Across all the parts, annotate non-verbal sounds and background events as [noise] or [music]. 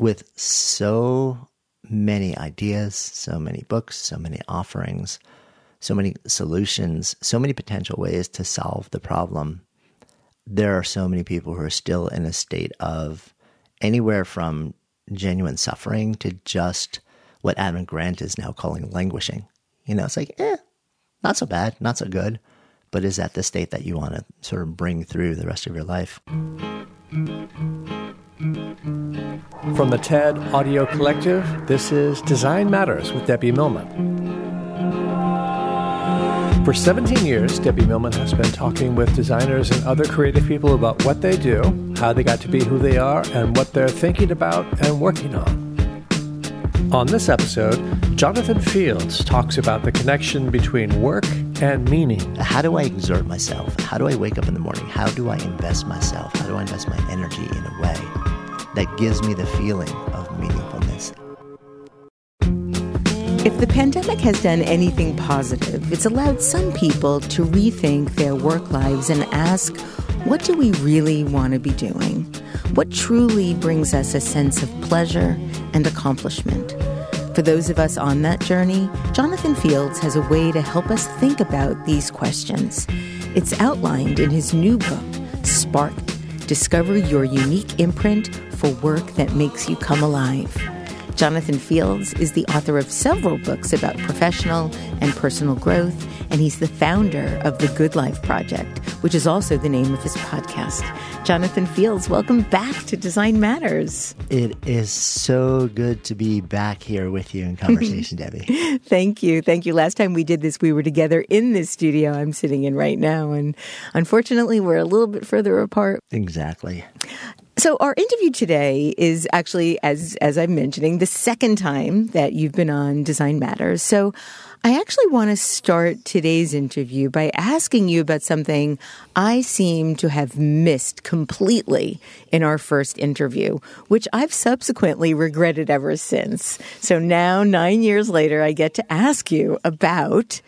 with so many ideas, so many books, so many offerings, so many solutions, so many potential ways to solve the problem, there are so many people who are still in a state of anywhere from genuine suffering to just what Adam Grant is now calling languishing. You know, it's like, eh, not so bad, not so good. But is that the state that you want to sort of bring through the rest of your life? From the TED Audio Collective, this is Design Matters with Debbie Millman. For 17 years, Debbie Millman has been talking with designers and other creative people about what they do, how they got to be who they are, and what they're thinking about and working on. On this episode, Jonathan Fields talks about the connection between work and meaning. How do I exert myself? How do I wake up in the morning? How do I invest myself? How do I invest my energy in a way that gives me the feeling of meaningfulness. If the pandemic has done anything positive, it's allowed some people to rethink their work lives and ask, what do we really want to be doing? What truly brings us a sense of pleasure and accomplishment? For those of us on that journey, Jonathan Fields has a way to help us think about these questions. It's outlined in his new book, Sparked Discover your unique imprint for work that makes you come alive. Jonathan Fields is the author of several books about professional and personal growth, and he's the founder of the Good Life Project, which is also the name of his podcast. Jonathan Fields, welcome back to Design Matters. It is so good to be back here with you in conversation, [laughs] Debbie. Thank you. Thank you. Last time we did this, we were together in this studio I'm sitting in right now, and unfortunately, we're a little bit further apart. Exactly. So our interview today is actually, as as I'm mentioning, the second time that you've been on Design Matters. So I actually want to start today's interview by asking you about something I seem to have missed completely in our first interview, which I've subsequently regretted ever since. So now, nine years later, I get to ask you about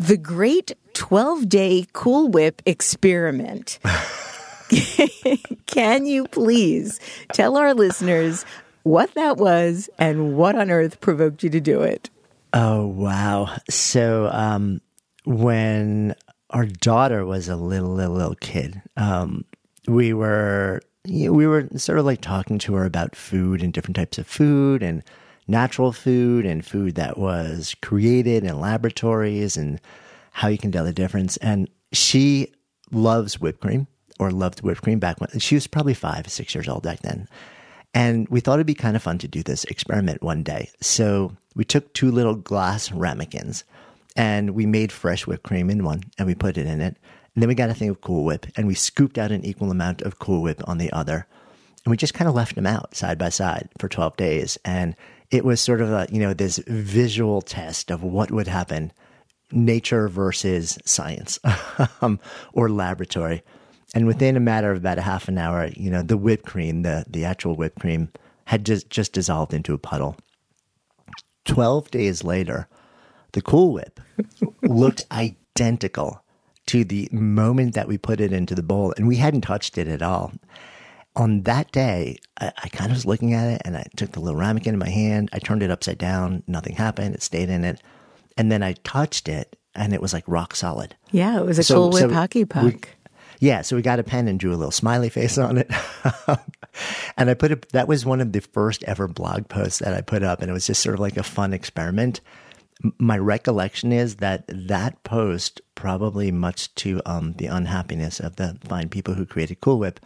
the great 12 day Cool Whip experiment. [laughs] [laughs] Can you please tell our listeners what that was and what on earth provoked you to do it? Oh, wow. So, um, when our daughter was a little, little, little kid, um, we were, we were sort of like talking to her about food and different types of food and natural food and food that was created in laboratories and how you can tell the difference. And she loves whipped cream or loved whipped cream back when she was probably five, six years old back then. And we thought it'd be kind of fun to do this experiment one day. So we took two little glass ramekins and we made fresh whipped cream in one and we put it in it. And then we got a thing of Cool Whip and we scooped out an equal amount of Cool Whip on the other. And we just kind of left them out side by side for 12 days. And it was sort of a, you know, this visual test of what would happen nature versus science [laughs] um, or laboratory. And within a matter of about a half an hour, you know, the whipped cream, the, the actual whipped cream, had just, just dissolved into a puddle. 12 days later, the Cool Whip [laughs] looked identical to the moment that we put it into the bowl, and we hadn't touched it at all. On that day, I, I kind of was looking at it and I took the little ramekin in my hand. I turned it upside down. Nothing happened. It stayed in it. And then I touched it and it was like rock solid. Yeah, it was a so, Cool Whip so hockey puck. We, yeah, so we got a pen and drew a little smiley face on it. [laughs] and I put it, that was one of the first ever blog posts that I put up. And it was just sort of like a fun experiment my recollection is that that post, probably much to um, the unhappiness of the fine people who created Cool Whip,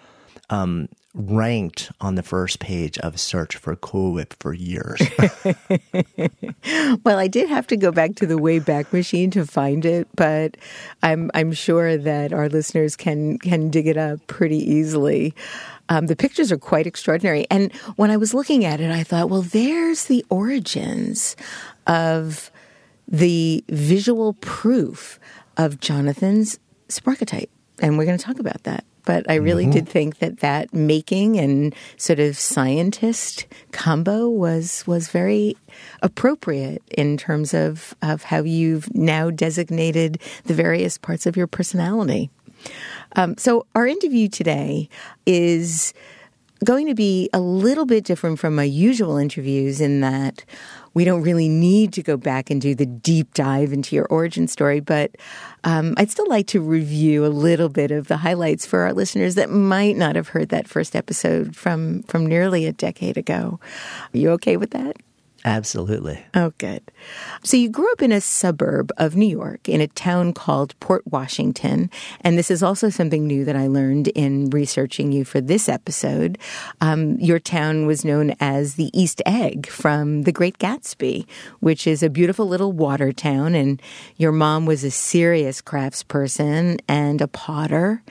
um, ranked on the first page of search for Cool Whip for years. [laughs] [laughs] well, I did have to go back to the Wayback Machine to find it, but I'm I'm sure that our listeners can can dig it up pretty easily. Um, the pictures are quite extraordinary, and when I was looking at it, I thought, well, there's the origins of the visual proof of Jonathan's sparketype. And we're going to talk about that. But I really mm-hmm. did think that that making and sort of scientist combo was was very appropriate in terms of, of how you've now designated the various parts of your personality. Um, so our interview today is going to be a little bit different from my usual interviews in that we don't really need to go back and do the deep dive into your origin story, but um, I'd still like to review a little bit of the highlights for our listeners that might not have heard that first episode from from nearly a decade ago. Are you okay with that? Absolutely. Oh, good. So you grew up in a suburb of New York in a town called Port Washington. And this is also something new that I learned in researching you for this episode. Um, your town was known as the East Egg from The Great Gatsby, which is a beautiful little water town. And your mom was a serious craftsperson and a potter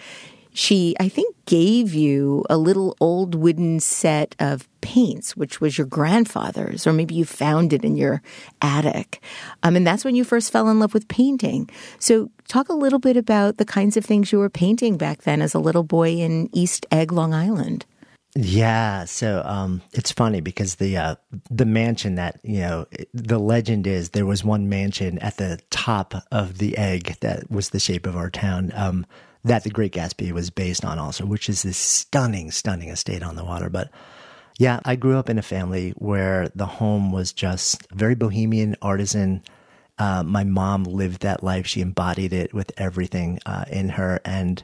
she, I think, gave you a little old wooden set of paints, which was your grandfather's, or maybe you found it in your attic. Um, and that's when you first fell in love with painting. So, talk a little bit about the kinds of things you were painting back then as a little boy in East Egg, Long Island. Yeah, so um, it's funny because the uh, the mansion that you know the legend is there was one mansion at the top of the egg that was the shape of our town. Um, that the Great Gatsby was based on also, which is this stunning, stunning estate on the water. But yeah, I grew up in a family where the home was just very bohemian, artisan. Uh, my mom lived that life. She embodied it with everything uh, in her and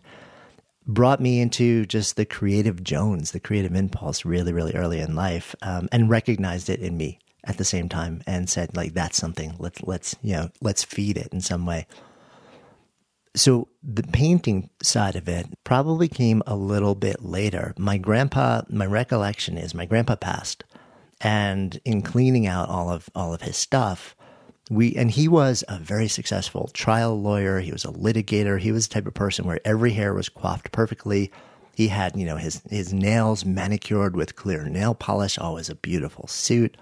brought me into just the creative Jones, the creative impulse really, really early in life um, and recognized it in me at the same time and said like that's something let's let's you know let's feed it in some way so the painting side of it probably came a little bit later. My grandpa, my recollection is my grandpa passed, and in cleaning out all of all of his stuff, we and he was a very successful trial lawyer. He was a litigator. He was the type of person where every hair was coiffed perfectly. He had, you know, his his nails manicured with clear nail polish, always a beautiful suit.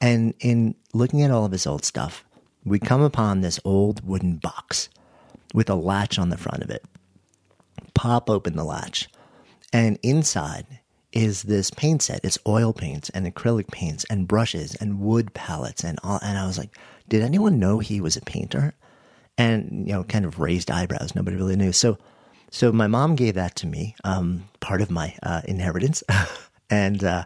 And in looking at all of his old stuff, we come upon this old wooden box with a latch on the front of it. Pop open the latch, and inside is this paint set. It's oil paints and acrylic paints and brushes and wood palettes and all. And I was like, did anyone know he was a painter? And you know, kind of raised eyebrows. Nobody really knew. So, so my mom gave that to me, um, part of my uh, inheritance, [laughs] and. Uh,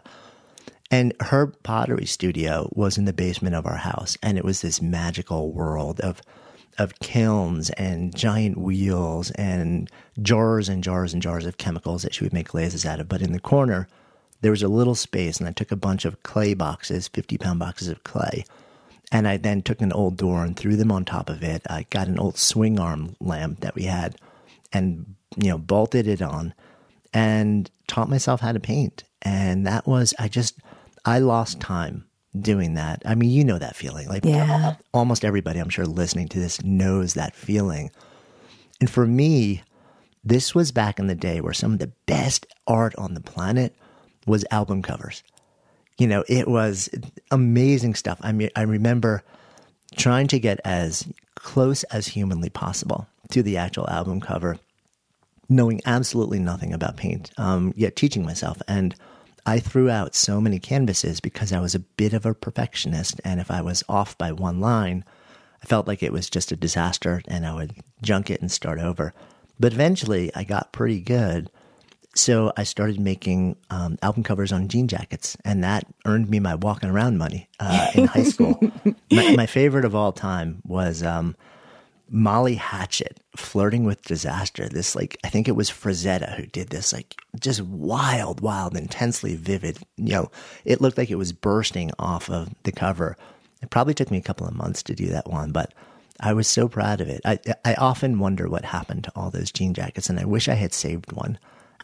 and her pottery studio was in the basement of our house, and it was this magical world of of kilns and giant wheels and jars and jars and jars of chemicals that she would make glazes out of. But in the corner, there was a little space, and I took a bunch of clay boxes, 50 pound boxes of clay. And I then took an old door and threw them on top of it. I got an old swing arm lamp that we had and, you know, bolted it on and taught myself how to paint. And that was, I just, I lost time doing that. I mean, you know that feeling. Like yeah. almost everybody I'm sure listening to this knows that feeling. And for me, this was back in the day where some of the best art on the planet was album covers. You know, it was amazing stuff. I mean, I remember trying to get as close as humanly possible to the actual album cover, knowing absolutely nothing about paint, um, yet teaching myself. And I threw out so many canvases because I was a bit of a perfectionist. And if I was off by one line, I felt like it was just a disaster and I would junk it and start over. But eventually I got pretty good. So I started making um, album covers on jean jackets, and that earned me my walking around money uh, in high school. [laughs] my, my, favorite of all time was um, Molly Hatchet, Flirting with Disaster. This, like, I think it was Frazetta who did this, like, just wild, wild, intensely vivid. You know, it looked like it was bursting off of the cover. It probably took me a couple of months to do that one, but I was so proud of it. I, I often wonder what happened to all those jean jackets, and I wish I had saved one.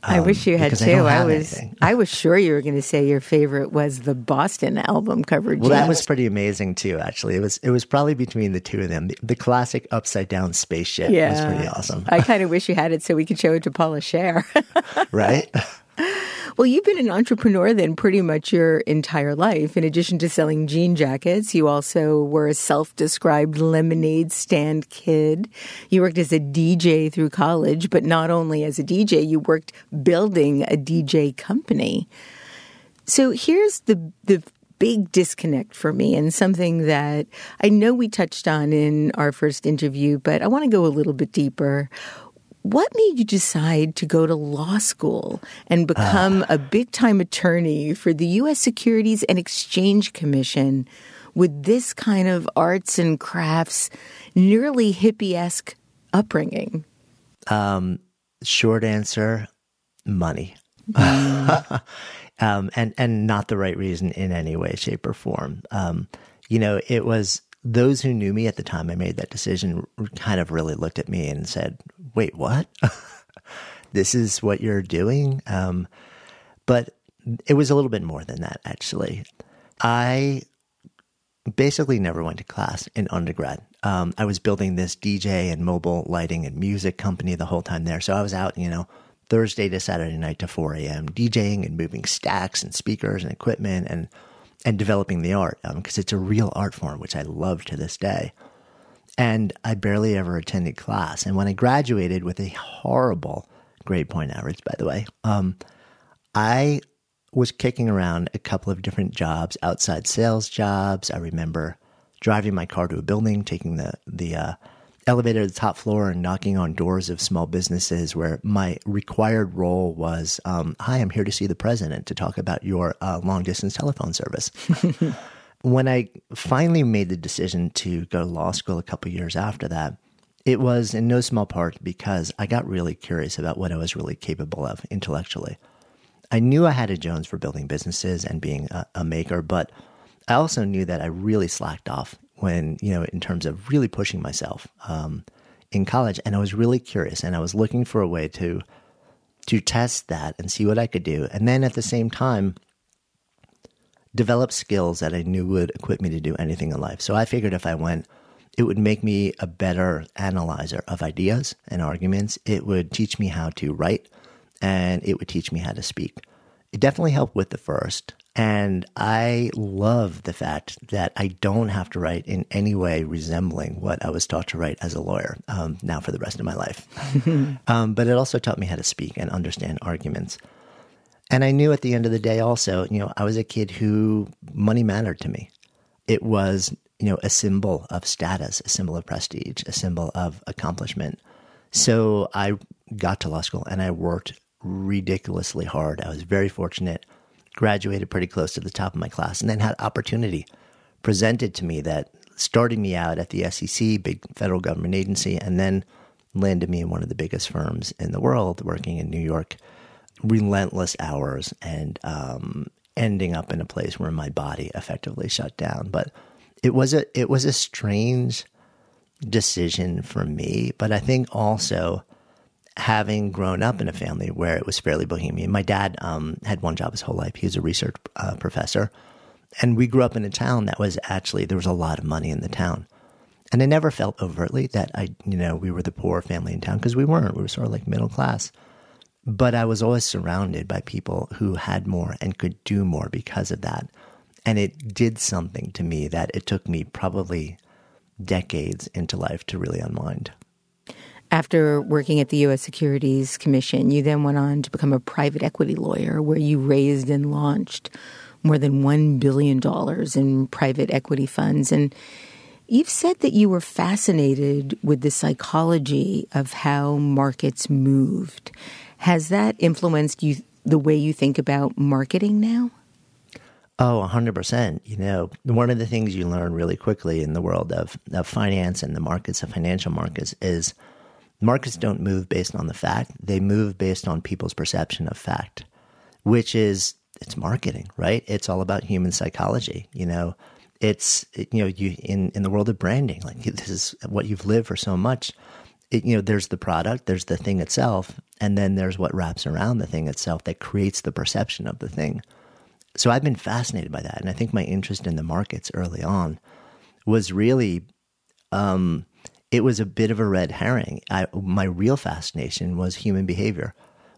Um, I wish you had too. I, I was I was sure you were going to say your favorite was the Boston album cover. Well, that was pretty amazing too. Actually, it was it was probably between the two of them. The, the classic upside down spaceship yeah. was pretty awesome. I [laughs] kind of wish you had it so we could show it to Paula Scher. [laughs] right. [laughs] Well, you've been an entrepreneur then pretty much your entire life. In addition to selling jean jackets, you also were a self described lemonade stand kid. You worked as a DJ through college, but not only as a DJ, you worked building a DJ company. So here's the, the big disconnect for me and something that I know we touched on in our first interview, but I want to go a little bit deeper. What made you decide to go to law school and become uh, a big time attorney for the U.S. Securities and Exchange Commission with this kind of arts and crafts, nearly hippie esque upbringing? Um, short answer money. Mm. [laughs] um, and, and not the right reason in any way, shape, or form. Um, you know, it was those who knew me at the time I made that decision kind of really looked at me and said, wait, what? [laughs] this is what you're doing? Um, but it was a little bit more than that, actually. I basically never went to class in undergrad. Um, I was building this DJ and mobile lighting and music company the whole time there. So I was out, you know, Thursday to Saturday night to 4 a.m. DJing and moving stacks and speakers and equipment and and developing the art because um, it's a real art form which I love to this day and I barely ever attended class. And when I graduated with a horrible grade point average, by the way, um, I was kicking around a couple of different jobs, outside sales jobs. I remember driving my car to a building, taking the the uh, elevator to the top floor, and knocking on doors of small businesses. Where my required role was, um, "Hi, I'm here to see the president to talk about your uh, long distance telephone service." [laughs] when I finally made the decision to go to law school a couple years after that, it was in no small part because I got really curious about what I was really capable of intellectually. I knew I had a Jones for building businesses and being a, a maker, but I also knew that I really slacked off when, you know, in terms of really pushing myself um, in college. And I was really curious and I was looking for a way to to test that and see what I could do. And then at the same time, develop skills that I knew would equip me to do anything in life. So I figured if I went, it would make me a better analyzer of ideas and arguments. It would teach me how to write and it would teach me how to speak. It definitely helped with the first. And I love the fact that I don't have to write in any way resembling what I was taught to write as a lawyer um, now for the rest of my life. [laughs] um, but it also taught me how to speak and understand arguments. And I knew at the end of the day also, you know, I was a kid who money mattered to me. It was, you know, a symbol of status, a symbol of prestige, a symbol of accomplishment. So I got to law school and I worked ridiculously hard. I was very fortunate, graduated pretty close to the top of my class, and then had opportunity presented to me that started me out at the SEC, big federal government agency, and then landed me in one of the biggest firms in the world, working in New York relentless hours and um, ending up in a place where my body effectively shut down. But it was a it was a strange decision for me. But I think also having grown up in a family where it was fairly bohemian. My dad um, had one job his whole life. He was a research uh, professor, and we grew up in a town that was actually there was a lot of money in the town. And I never felt overtly that I, you know, we were the poor family in town because we weren't. We were sort of like middle class. But I was always surrounded by people who had more and could do more because of that. And it did something to me that it took me probably decades into life to really unwind. After working at the U.S. Securities Commission, you then went on to become a private equity lawyer where you raised and launched more than $1 billion in private equity funds. And You've said that you were fascinated with the psychology of how markets moved. Has that influenced you the way you think about marketing now? Oh, 100%. You know, one of the things you learn really quickly in the world of, of finance and the markets, of financial markets, is markets don't move based on the fact, they move based on people's perception of fact, which is it's marketing, right? It's all about human psychology. You know, it's you know you in in the world of branding like [laughs] this is what you've lived for so much it, you know there's the product there's the thing itself and then there's what wraps around the thing itself that creates the perception of the thing so i've been fascinated by that and i think my interest in the markets early on was really um, it was a bit of a red herring I, my real fascination was human behavior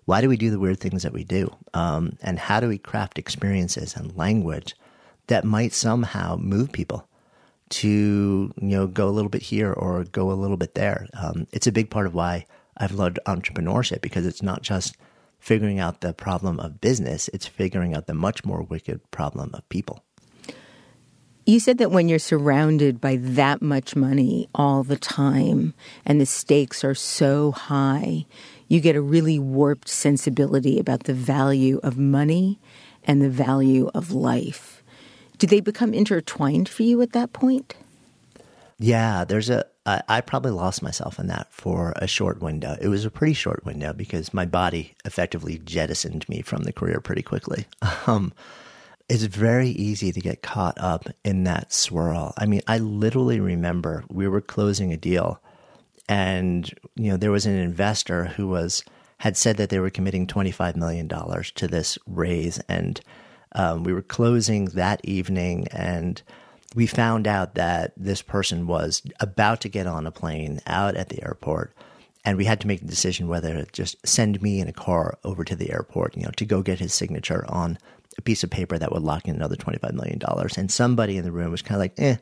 why do we do the weird things that we do um, and how do we craft experiences and language that might somehow move people to you know go a little bit here or go a little bit there. Um, it's a big part of why I've loved entrepreneurship because it's not just figuring out the problem of business; it's figuring out the much more wicked problem of people. You said that when you're surrounded by that much money all the time and the stakes are so high, you get a really warped sensibility about the value of money and the value of life. Do they become intertwined for you at that point? Yeah, there's a. I, I probably lost myself in that for a short window. It was a pretty short window because my body effectively jettisoned me from the career pretty quickly. [laughs] Um, it's very easy to get caught up in that swirl. I mean, I literally remember we were closing a deal, and you know there was an investor who was had said that they were committing twenty five million dollars to this raise, and um, we were closing that evening and we found out that this person was about to get on a plane out at the airport and we had to make a decision whether to just send me in a car over to the airport, you know, to go get his signature on a piece of paper that would lock in another $25 million. And somebody in the room was kind of like, eh,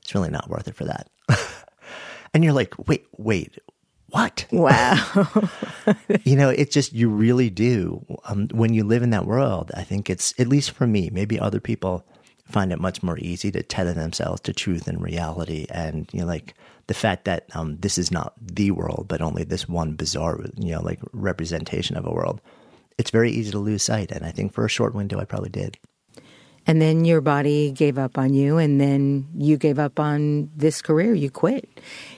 it's really not worth it for that. [laughs] and you're like, wait, wait, what? Wow. [laughs] you know, it's just, you really do. Um, when you live in that world, I think it's, at least for me, maybe other people find it much more easy to tether themselves to truth and reality. And, you know, like the fact that um, this is not the world, but only this one bizarre, you know, like representation of a world. It's very easy to lose sight. And I think for a short window, I probably did. And then your body gave up on you, and then you gave up on this career. You quit.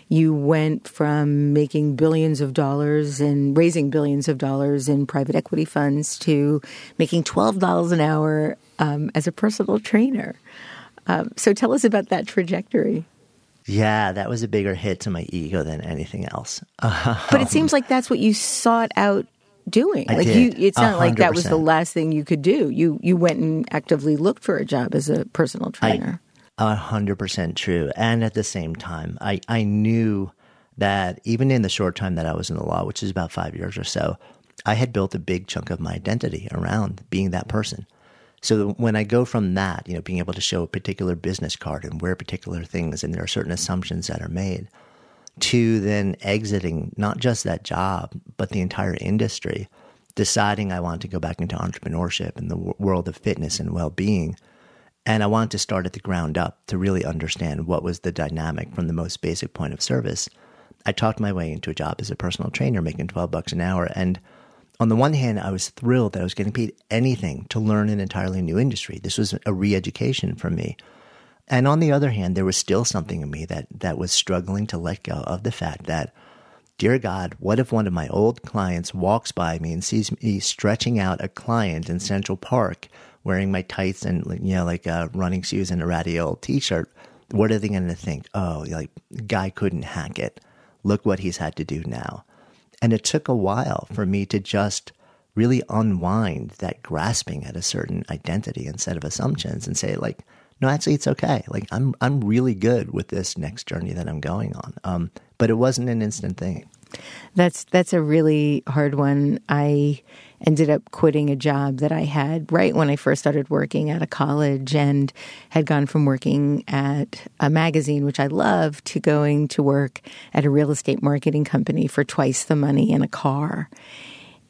You went from making billions of dollars and raising billions of dollars in private equity funds to making $12 an hour um, as a personal trainer. Um, so tell us about that trajectory. Yeah, that was a bigger hit to my ego than anything else. but it [laughs] seems like that's what you sought out doing. I like did. you, it's not like that was the last thing you could do. You you went and actively looked for a job as a personal trainer. A hundred percent true. And at the same time, I, I knew that even in the short time that I was in the law, which is about five years or so, I had built a big chunk of my identity around being that person. So when I go from that, you know, being able to show a particular business card and wear particular things, and there are certain assumptions that are made, to then exiting not just that job, but the entire industry, deciding I want to go back into entrepreneurship and the world of fitness and well being. And I want to start at the ground up to really understand what was the dynamic from the most basic point of service. I talked my way into a job as a personal trainer, making 12 bucks an hour. And on the one hand, I was thrilled that I was getting paid anything to learn an entirely new industry. This was a re education for me. And on the other hand, there was still something in me that, that was struggling to let go of the fact that, dear God, what if one of my old clients walks by me and sees me stretching out a client in Central Park wearing my tights and, you know, like uh, running shoes and a ratty old t shirt? What are they going to think? Oh, like, guy couldn't hack it. Look what he's had to do now. And it took a while for me to just really unwind that grasping at a certain identity and set of assumptions and say, like, no, actually, it's okay. Like, I'm I'm really good with this next journey that I'm going on. Um, but it wasn't an instant thing. That's that's a really hard one. I ended up quitting a job that I had right when I first started working at a college and had gone from working at a magazine which I loved to going to work at a real estate marketing company for twice the money in a car.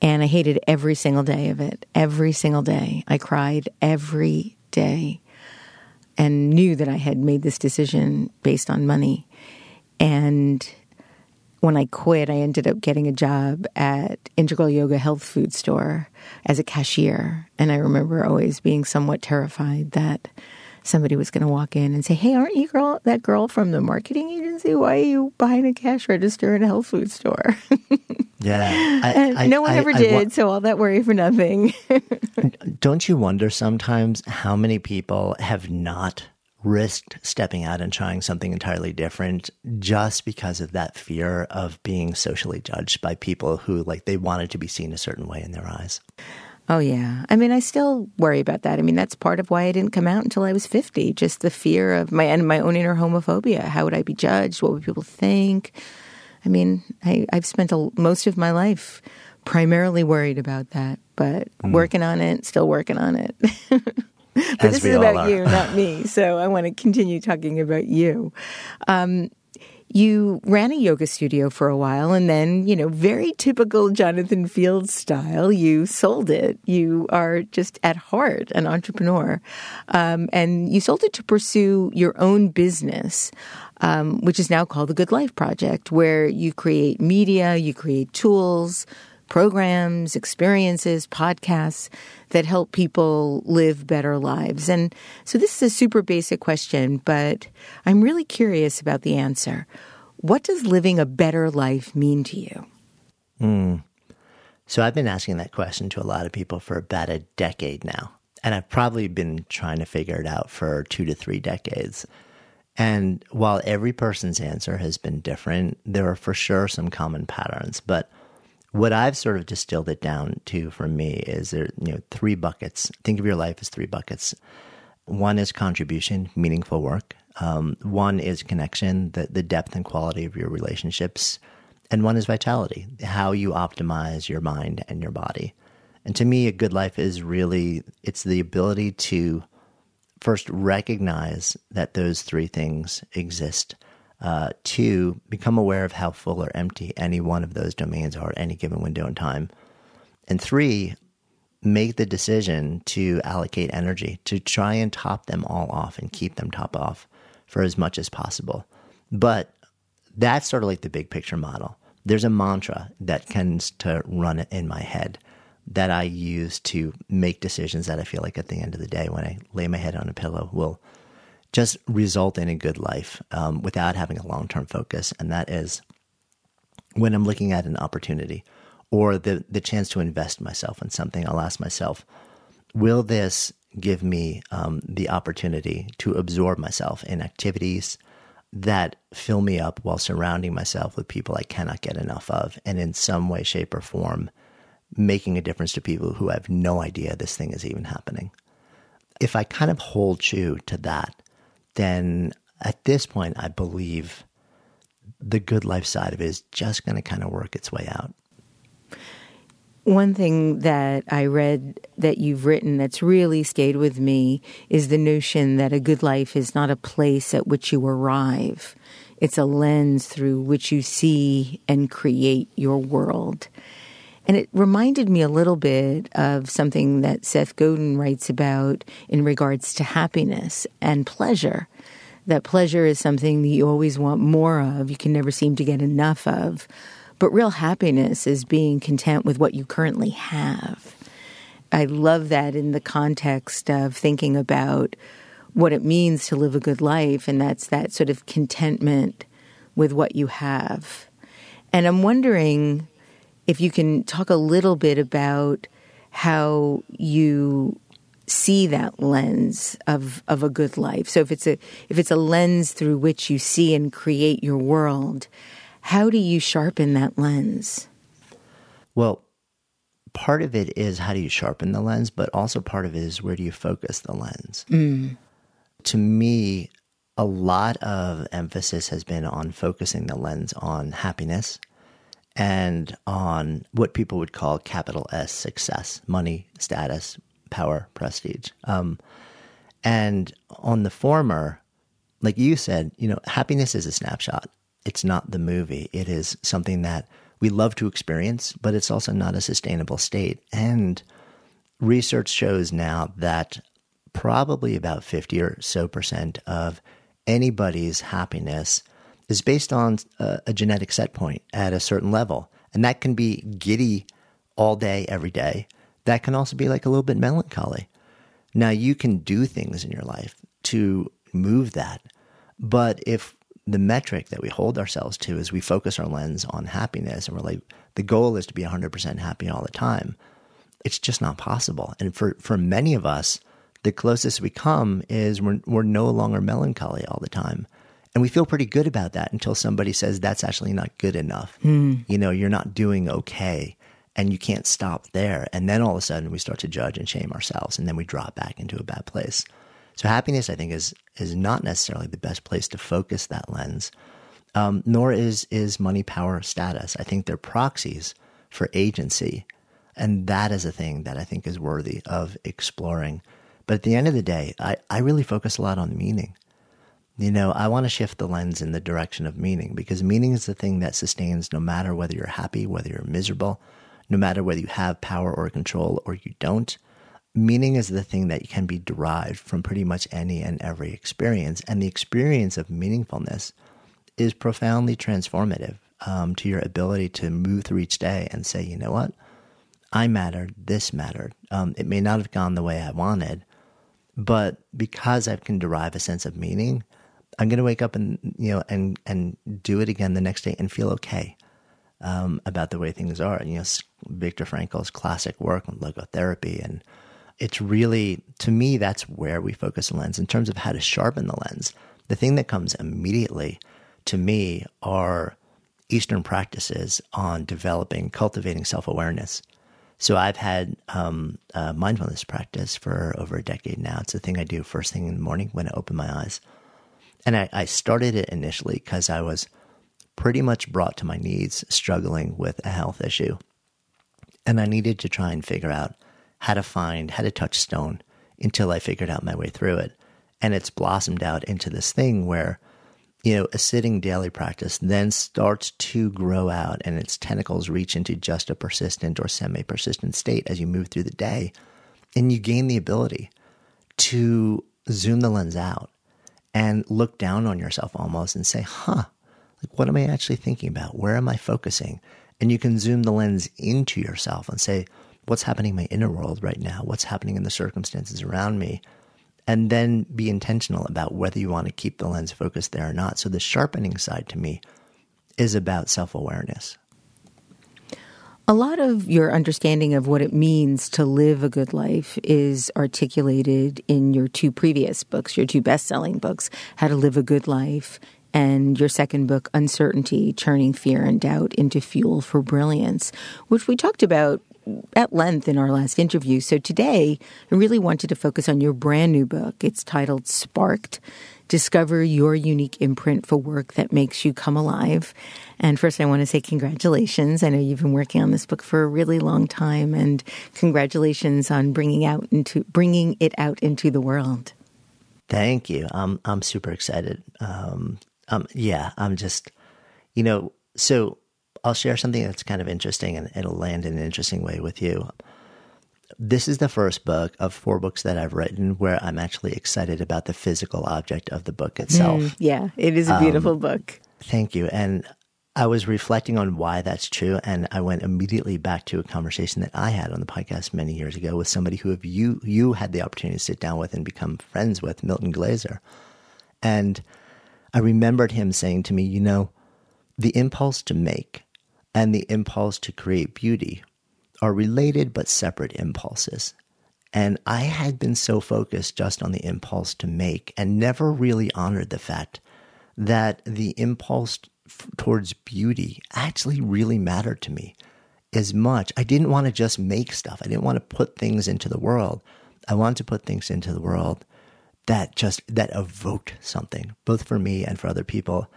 And I hated every single day of it. Every single day. I cried every day. And knew that I had made this decision based on money. And when I quit, I ended up getting a job at Integral Yoga Health Food Store as a cashier. And I remember always being somewhat terrified that somebody was going to walk in and say, "Hey, aren't you girl that girl from the marketing agency? Why are you behind a cash register in a health food store?" yeah, [laughs] I, and I, no one I, ever did. so all that worry for nothing. [laughs] don't you wonder sometimes how many people have not risked stepping out and trying something entirely different just because of that fear of being socially judged by people who like they wanted to be seen a certain way in their eyes. Oh yeah. I mean, I still worry about that. I mean, that's part of why I didn't come out until I was 50, just the fear of my and my own inner homophobia. How would I be judged? What would people think? I mean, I, have spent a, most of my life primarily worried about that, but mm. working on it, still working on it. [laughs] but As this is about are. you, not me. So I want to continue talking about you. Um, you ran a yoga studio for a while and then, you know, very typical Jonathan Fields style, you sold it. You are just at heart an entrepreneur. Um, and you sold it to pursue your own business, um, which is now called the Good Life Project, where you create media, you create tools, programs, experiences, podcasts that help people live better lives. And so this is a super basic question, but I'm really curious about the answer. What does living a better life mean to you? Mm. So I've been asking that question to a lot of people for about a decade now. And I've probably been trying to figure it out for two to three decades. And while every person's answer has been different, there are for sure some common patterns. But what I've sort of distilled it down to for me is there, you know, three buckets. Think of your life as three buckets. One is contribution, meaningful work. Um, one is connection, the, the depth and quality of your relationships. And one is vitality, how you optimize your mind and your body. And to me, a good life is really, it's the ability to first recognize that those three things exist uh, two, become aware of how full or empty any one of those domains are at any given window in time. And three, make the decision to allocate energy to try and top them all off and keep them top off for as much as possible. But that's sort of like the big picture model. There's a mantra that tends to run in my head that I use to make decisions that I feel like at the end of the day, when I lay my head on a pillow, will just result in a good life um, without having a long term focus. And that is when I'm looking at an opportunity or the, the chance to invest myself in something, I'll ask myself, will this give me um, the opportunity to absorb myself in activities that fill me up while surrounding myself with people I cannot get enough of, and in some way, shape, or form, making a difference to people who have no idea this thing is even happening? If I kind of hold true to that, then at this point, I believe the good life side of it is just going to kind of work its way out. One thing that I read that you've written that's really stayed with me is the notion that a good life is not a place at which you arrive. It's a lens through which you see and create your world. And it reminded me a little bit of something that Seth Godin writes about in regards to happiness and pleasure. That pleasure is something that you always want more of, you can never seem to get enough of. But real happiness is being content with what you currently have. I love that in the context of thinking about what it means to live a good life, and that's that sort of contentment with what you have. And I'm wondering if you can talk a little bit about how you see that lens of of a good life. So if it's a if it's a lens through which you see and create your world, how do you sharpen that lens? Well, part of it is how do you sharpen the lens, but also part of it is where do you focus the lens. Mm. To me, a lot of emphasis has been on focusing the lens on happiness and on what people would call capital S success money, status, power, prestige. Um, and on the former, like you said, you know, happiness is a snapshot. It's not the movie. It is something that we love to experience, but it's also not a sustainable state. And research shows now that probably about 50 or so percent of anybody's happiness is based on a, a, genetic set point at a certain level. And that can be giddy all day, every day. That can also be like a little bit melancholy. Now, you can do things in your life to move that. But if the metric that we hold ourselves to is we focus our lens on happiness and we're like, the goal is to be 100% happy all the time, it's just not possible. And for, for many of us, the closest we come is we're, we're no longer melancholy all the time. And we feel pretty good about that until somebody says that's actually not good enough. Mm. You know, you're not doing okay and you can't stop there. And then all of a sudden we start to judge and shame ourselves and then we drop back into a bad place. So happiness, I think, is is not necessarily the best place to focus that lens. Um, nor is is money, power, status. I think they're proxies for agency, and that is a thing that I think is worthy of exploring. But at the end of the day, I, I really focus a lot on meaning. You know, I want to shift the lens in the direction of meaning because meaning is the thing that sustains no matter whether you're happy, whether you're miserable, no matter whether you have power or control or you don't. Meaning is the thing that can be derived from pretty much any and every experience. And the experience of meaningfulness is profoundly transformative um, to your ability to move through each day and say, you know what? I mattered, this mattered. Um, it may not have gone the way I wanted, but because I can derive a sense of meaning, I'm going to wake up and you know and and do it again the next day and feel okay um, about the way things are. You know, Viktor Frankl's classic work on logotherapy, and it's really to me that's where we focus the lens in terms of how to sharpen the lens. The thing that comes immediately to me are Eastern practices on developing, cultivating self awareness. So I've had um, mindfulness practice for over a decade now. It's a thing I do first thing in the morning when I open my eyes. And I, I started it initially because I was pretty much brought to my knees struggling with a health issue. And I needed to try and figure out how to find, how to touch stone until I figured out my way through it. And it's blossomed out into this thing where you know, a sitting daily practice then starts to grow out and its tentacles reach into just a persistent or semi persistent state as you move through the day. And you gain the ability to zoom the lens out and look down on yourself almost and say, huh, like what am I actually thinking about? Where am I focusing? And you can zoom the lens into yourself and say, what's happening in my inner world right now? What's happening in the circumstances around me? and then be intentional about whether you want to keep the lens focused there or not. So the sharpening side to me is about self awareness. A lot of your understanding of what it means to live a good life is articulated in your two previous books, your two best selling books, How to Live a Good Life and your second book, Uncertainty Turning Fear and Doubt into Fuel for Brilliance, which we talked about at length in our last interview. So today, I really wanted to focus on your brand new book. It's titled Sparked Discover Your Unique Imprint for Work That Makes You Come Alive. And first, I want to say congratulations. I know you've been working on this book for a really long time, and congratulations on bringing out into bringing it out into the world. Thank you. I'm I'm super excited. Um, um, yeah, I'm just, you know, so I'll share something that's kind of interesting and it'll land in an interesting way with you. This is the first book of four books that I've written where I'm actually excited about the physical object of the book itself. Mm, yeah, it is a beautiful um, book. Thank you. And I was reflecting on why that's true, and I went immediately back to a conversation that I had on the podcast many years ago with somebody who you you had the opportunity to sit down with and become friends with, Milton Glaser. And I remembered him saying to me, you know, the impulse to make and the impulse to create beauty are related but separate impulses. And I had been so focused just on the impulse to make and never really honored the fact that the impulse f- towards beauty actually really mattered to me as much. I didn't want to just make stuff, I didn't want to put things into the world. I wanted to put things into the world that just that evoked something both for me and for other people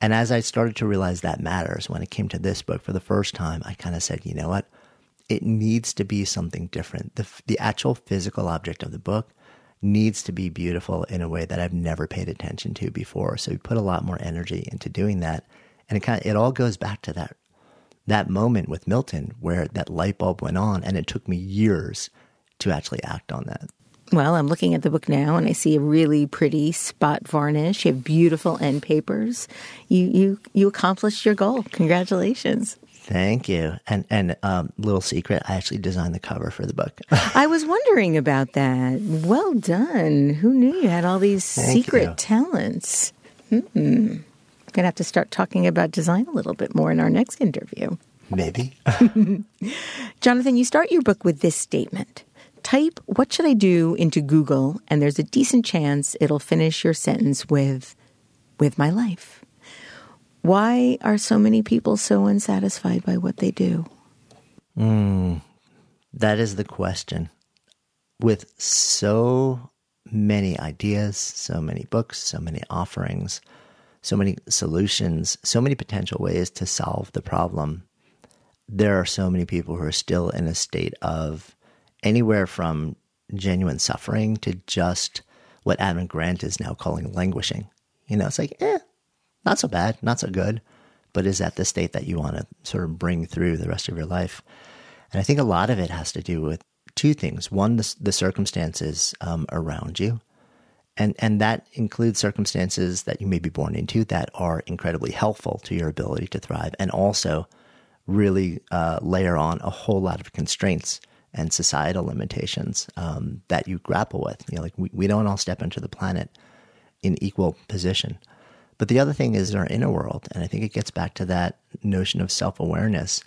and as I started to realize that matters when it came to this book for the first time, I kind of said, you know what? It needs to be something different. The, the actual physical object of the book needs to be beautiful in a way that I've never paid attention to before. So we put a lot more energy into doing that. And it kind of, it all goes back to that, that moment with Milton where that light bulb went on and it took me years to actually act on that. Well, I'm looking at the book now and I see a really pretty spot varnish. You have beautiful end papers. You you you accomplished your goal. Congratulations. Thank you. And and um, little secret, I actually designed the cover for the book. [laughs] I was wondering about that. Well done. Who knew you had all these Thank secret you. talents? Hmm. Gonna have to start talking about design a little bit more in our next interview. Maybe. [laughs] Jonathan, you start your book with this statement. Type what should I do into Google and there's a decent chance it'll finish your sentence with with my life. Why are so many people so unsatisfied by what they do? That is the question. With so many ideas, so many books, so many offerings, so many solutions, so many potential ways to solve the problem, there are so many people who are still in a state of anywhere from genuine suffering to just what Adam Grant is now calling languishing. You know, it's like, eh, not so bad, not so good, but is that the state that you want to sort of bring through the rest of your life? And I think a lot of it has to do with two things. One, the, the circumstances um, around you, and and that includes circumstances that you may be born into that are incredibly helpful to your ability to thrive, and also really uh, layer on a whole lot of constraints and societal limitations um, that you grapple with. You know, like we, we don't all step into the planet in equal position. But the other thing is our inner world, and I think it gets back to that notion of self awareness.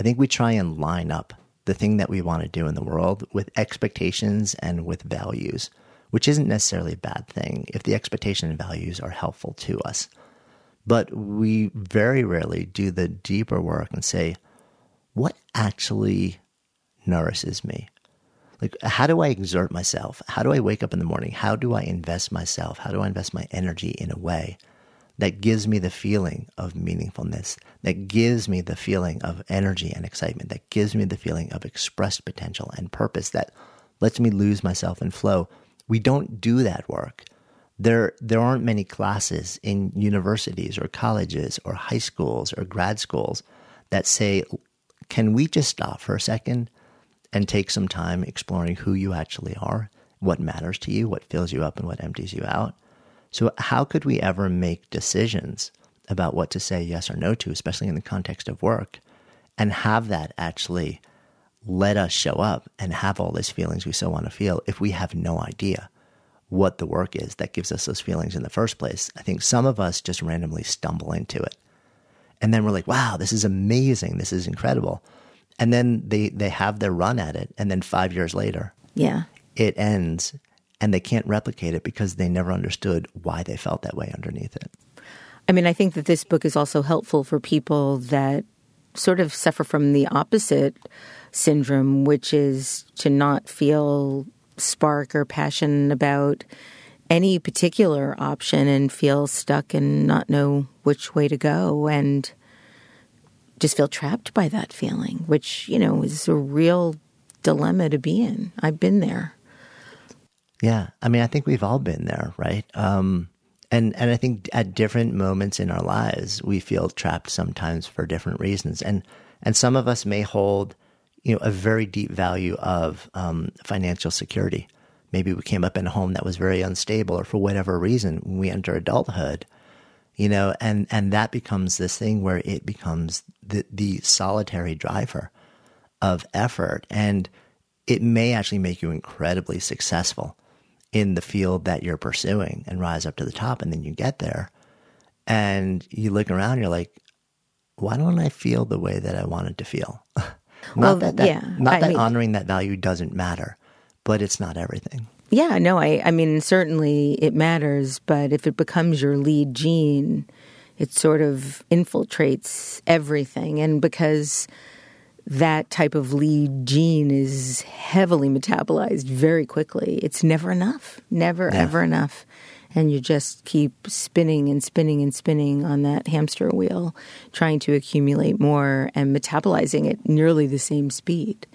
I think we try and line up the thing that we want to do in the world with expectations and with values, which isn't necessarily a bad thing if the expectation and values are helpful to us. But we very rarely do the deeper work and say, what actually nourishes me? Like, how do I exert myself? How do I wake up in the morning? How do I invest myself? How do I invest my energy in a way that gives me the feeling of meaningfulness, that gives me the feeling of energy and excitement, that gives me the feeling of expressed potential and purpose, that lets me lose myself in flow? We don't do that work. There, there aren't many classes in universities or colleges or high schools or grad schools that say, can we just stop for a second and take some time exploring who you actually are, what matters to you, what fills you up, and what empties you out. So, how could we ever make decisions about what to say yes or no to, especially in the context of work, and have that actually let us show up and have all these feelings we so want to feel if we have no idea what the work is that gives us those feelings in the first place? I think some of us just randomly stumble into it. And then we're like, wow, this is amazing. This is incredible and then they they have their run at it and then 5 years later Yeah. it ends and they can't replicate it because they never understood why they felt that way underneath it I mean, I think that this book is also helpful for people that sort of suffer from the opposite syndrome, which is to not feel spark or passion about any particular option and feel stuck and not know which way to go and just feel trapped by that feeling, which, you know, is a real dilemma to be in. I've been there. Yeah. I mean i think we've all been there right? Um and and i think at different moments in our lives we feel trapped sometimes for different reasons. And and some of us may hold you know a very deep value of um, financial security. Maybe we came up in a home that was very unstable or for whatever reason we enter adulthood you know and and that becomes this thing where it becomes the the solitary driver of effort. And it may actually make you incredibly successful in the field that you're pursuing and rise up to the top and then you get there and you look around you're like why don't i feel the way that i wanted to feel [laughs] not Well, that, that yeah, not I that mean- honoring that value doesn't matter but it's not everything Yeah, no, I, I mean, certainly it matters, but if it becomes your lead gene, it sort of infiltrates everything. And because that type of lead gene is heavily metabolized very quickly, it's never enough, never, Yeah. ever enough. And you just keep spinning and spinning and spinning on that hamster wheel, trying to accumulate more and metabolizing at nearly the same speed.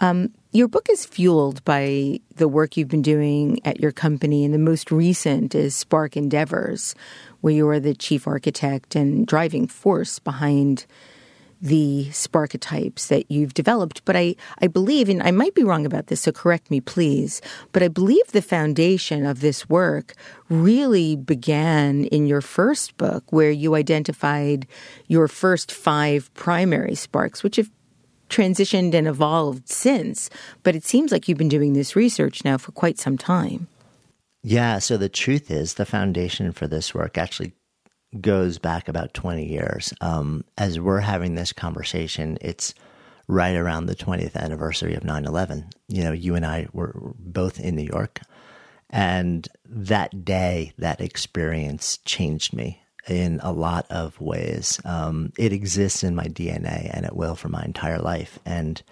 Um, your book is fueled by the work you've been doing at your company, and the most recent is Spark Endeavors, where you are the chief architect and driving force behind the sparketypes that you've developed. But I, I believe, and I might be wrong about this, so correct me, please, but I believe the foundation of this work really began in your first book, where you identified your first five primary sparks, which have transitioned and evolved since. But it seems like you've been doing this research now for quite some time. Yeah, so the truth is, the foundation for this work actually goes back about 20 years. Um, as we're having this conversation, it's right around the 20th anniversary of 9 11. You know, you and I were both in New York. And that day, that experience changed me in a lot of ways. Um, it exists in my DNA and it will for my entire life. And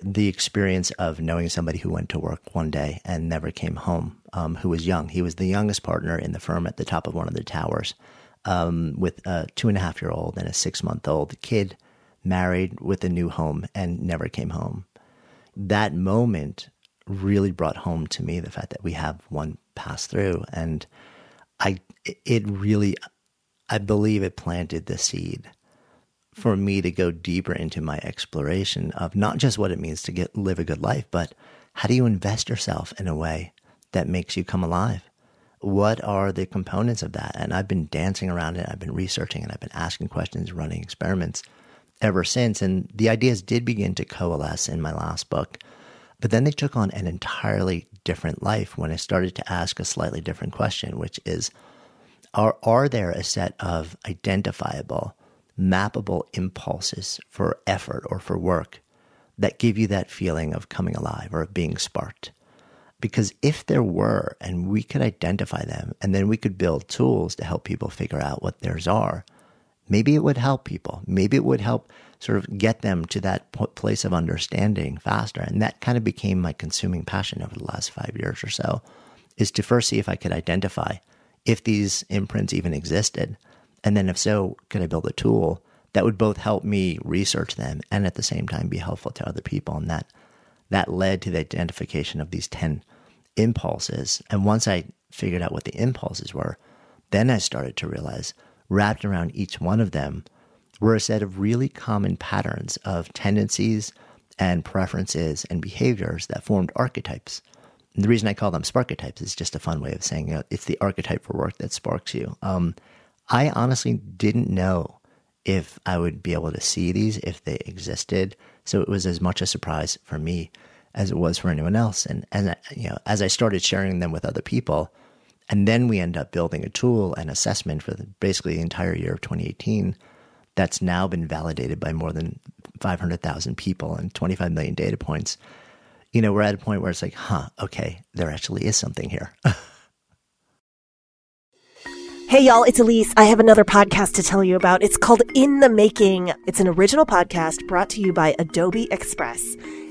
the experience of knowing somebody who went to work one day and never came home, um, who was young. He was the youngest partner in the firm at the top of one of the towers um, with a two and a half year old and a six month old kid, married with a new home and never came home. That moment really brought home to me the fact that we have one pass through. And I, it really, I believe it planted the seed for me to go deeper into my exploration of not just what it means to get live a good life, but how do you invest yourself in a way that makes you come alive? What are the components of that? And I've been dancing around it. I've been researching and I've been asking questions, running experiments ever since. And the ideas did begin to coalesce in my last book. But then they took on an entirely different life when I started to ask a slightly different question, which is are, are there a set of identifiable, mappable impulses for effort or for work that give you that feeling of coming alive or of being sparked? Because if there were, and we could identify them, and then we could build tools to help people figure out what theirs are, maybe it would help people. Maybe it would help sort of get them to that place of understanding faster. And that kind of became my consuming passion over the last five years or so, is to first see if I could identify if these imprints even existed. And then if so, could I build a tool that would both help me research them and at the same time be helpful to other people? And that that led to the identification of these 10 impulses. And once I figured out what the impulses were, then I started to realize wrapped around each one of them were a set of really common patterns of tendencies and preferences and behaviors that formed archetypes. And the reason I call them sparketypes is just a fun way of saying you know, it's the archetype for work that sparks you. Um, I honestly didn't know if I would be able to see these if they existed. So it was as much a surprise for me as it was for anyone else. And and you know, as I started sharing them with other people, and then we end up building a tool and assessment for the, basically the entire year of 2018 that's now been validated by more than 500,000 people and 25 million data points. You know, we're at a point where it's like, huh, okay, there actually is something here. [laughs] Hey, y'all, it's Elise. I have another podcast to tell you about. It's called In the Making. It's an original podcast brought to you by Adobe Express.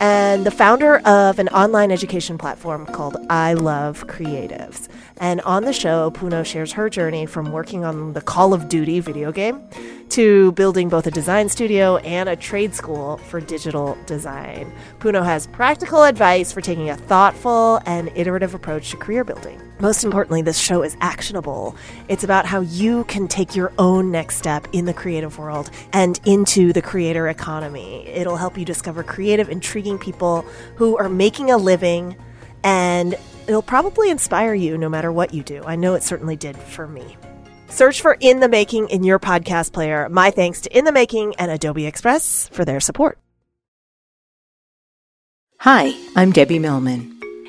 and the founder of an online education platform called I Love Creatives. And on the show, Puno shares her journey from working on the Call of Duty video game to building both a design studio and a trade school for digital design. Puno has practical advice for taking a thoughtful and iterative approach to career building. Most importantly, this show is actionable. It's about how you can take your own next step in the creative world and into the creator economy. It'll help you discover creative, intriguing people who are making a living and it'll probably inspire you no matter what you do. I know it certainly did for me. Search for In the Making in your podcast player. My thanks to In the Making and Adobe Express for their support. Hi, I'm Debbie Millman.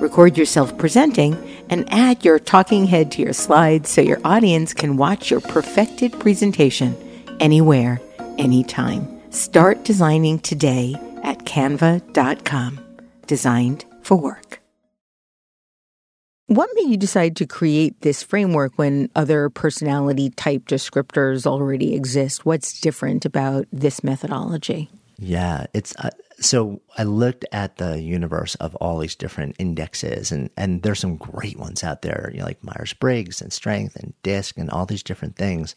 Record yourself presenting and add your talking head to your slides so your audience can watch your perfected presentation anywhere, anytime. Start designing today at canva.com. Designed for work. What made you decide to create this framework when other personality type descriptors already exist? What's different about this methodology? Yeah, it's uh, so I looked at the universe of all these different indexes, and and there's some great ones out there, you know, like Myers Briggs and Strength and DISC and all these different things.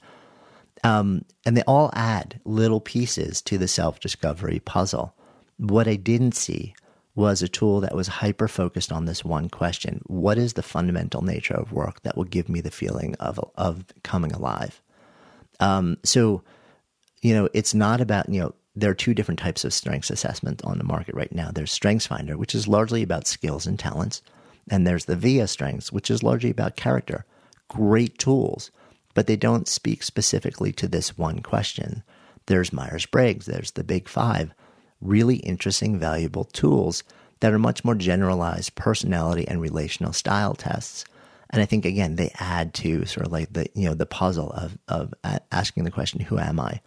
Um, and they all add little pieces to the self discovery puzzle. What I didn't see was a tool that was hyper focused on this one question What is the fundamental nature of work that will give me the feeling of, of coming alive? Um, so, you know, it's not about, you know, there are two different types of strengths assessment on the market right now. There's StrengthsFinder, which is largely about skills and talents, and there's the VIA Strengths, which is largely about character. Great tools, but they don't speak specifically to this one question. There's Myers Briggs, there's the Big Five, really interesting, valuable tools that are much more generalized personality and relational style tests. And I think again they add to sort of like the you know the puzzle of of asking the question, "Who am I?"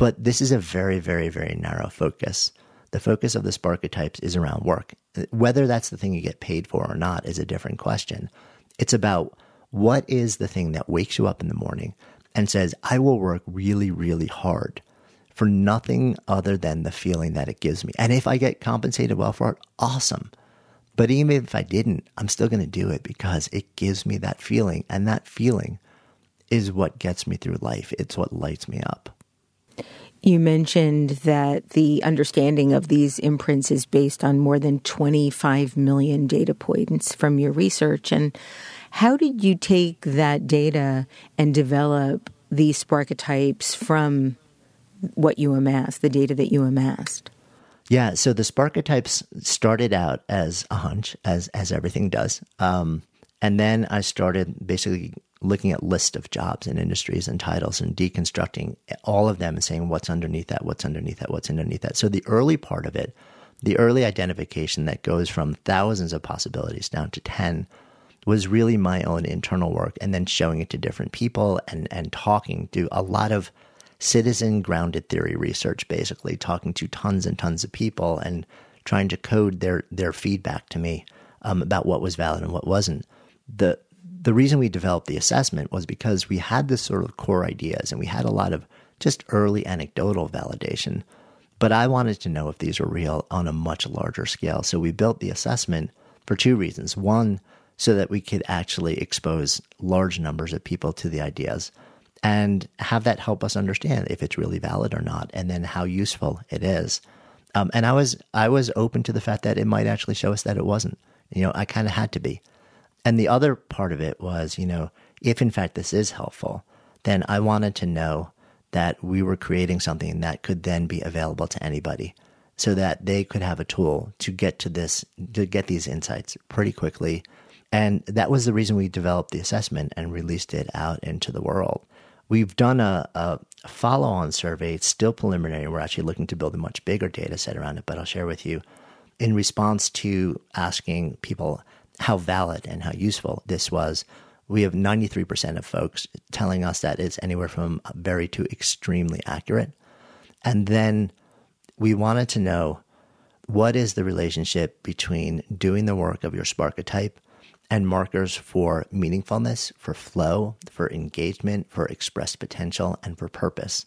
But this is a very very very narrow focus. The focus of the Sparketypes is around work. Whether that's the thing you get paid for or not is a different question. It's about what is the thing that wakes you up in the morning and says, I will work really, really hard for nothing other than the feeling that it gives me. And if I get compensated well for it, awesome. But even if I didn't, I'm still going to do it because it gives me that feeling. And that feeling is what gets me through life. It's what lights me up. You mentioned that the understanding of these imprints is based on more than 25 million data points from your research. And how did you take that data and develop these Sparketypes from what you amassed, the data that you amassed? Yeah, so the Sparketypes started out as a hunch, as as everything does, um, and then I started basically looking at list of jobs and industries and titles and deconstructing all of them and saying what's underneath that, what's underneath that, what's underneath that. So the early part of it, the early identification that goes from thousands of possibilities down to ten, was really my own internal work, and then showing it to different people and and talking to a lot of citizen grounded theory research, basically talking to tons and tons of people and trying to code their their feedback to me um, about what was valid and what wasn't. The the reason we developed the assessment was because we had this sort of core ideas and we had a lot of just early anecdotal validation. But I wanted to know if these were real on a much larger scale. So we built the assessment for two reasons. One, so that we could actually expose large numbers of people to the ideas and have that help us understand if it's really valid or not, and then how useful it is. Um, and I was I was open to the fact that it might actually show us that it wasn't. You know, I kind of had to be. And the other part of it was, you know, if in fact this is helpful, then I wanted to know that we were creating something that could then be available to anybody so that they could have a tool to get to this to get these insights pretty quickly and that was the reason we developed the assessment and released it out into the world We've done a, a follow on survey. It's still preliminary. We're actually looking to build a much bigger data set around it, but I'll share with you in response to asking people how valid and how useful this was. We have 93% of folks telling us that it's anywhere from very to extremely accurate. And then we wanted to know what is the relationship between doing the work of your Sparketype and markers for meaningfulness, for flow, for engagement, for expressed potential, and for purpose.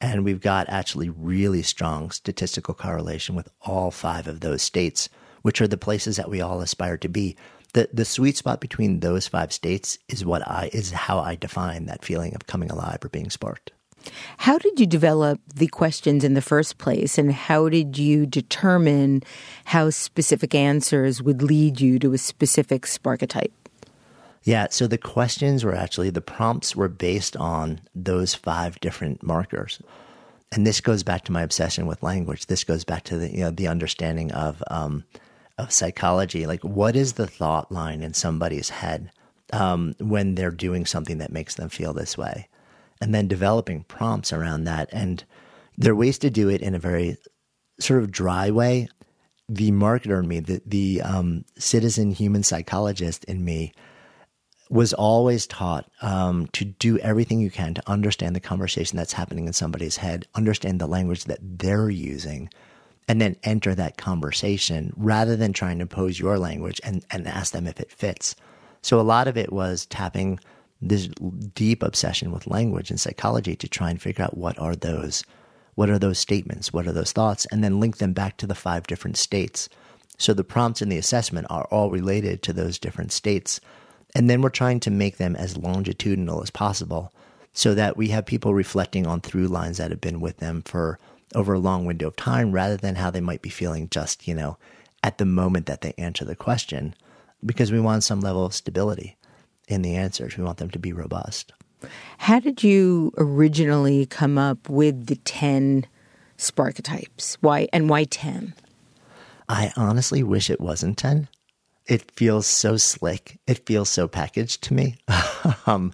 And we've got actually really strong statistical correlation with all five of those states, which are the places that we all aspire to be. The, the sweet spot between those five states is what I is how I define that feeling of coming alive or being sparked. How did you develop the questions in the first place, and how did you determine how specific answers would lead you to a specific Sparketype? Yeah, so the questions were actually, the prompts were based on those five different markers. And this goes back to my obsession with language. This goes back to the, you know, the understanding of, um, of psychology. Like, what is the thought line in somebody's head um, when they're doing something that makes them feel this way? and then developing prompts around that. And there are ways to do it in a very sort of dry way. the marketer in me, the, the um, citizen human psychologist in me, was always taught um, to do everything you can to understand the conversation that's happening in somebody's head, understand the language that they're using, and then enter that conversation rather than trying to pose your language and, and ask them if it fits. So a lot of it was tapping this deep obsession with language and psychology to try and figure out what are those what are those statements what are those thoughts and then link them back to the five different states so the prompts in the assessment are all related to those different states and then we're trying to make them as longitudinal as possible so that we have people reflecting on through lines that have been with them for over a long window of time rather than how they might be feeling just, you know, at the moment that they answer the question because we want some level of stability in the answers. We want them to be robust. How did you originally come up with the 10 Sparketypes? Why and why 10? I honestly wish it wasn't 10 it feels so slick. It feels so packaged to me. [laughs] um,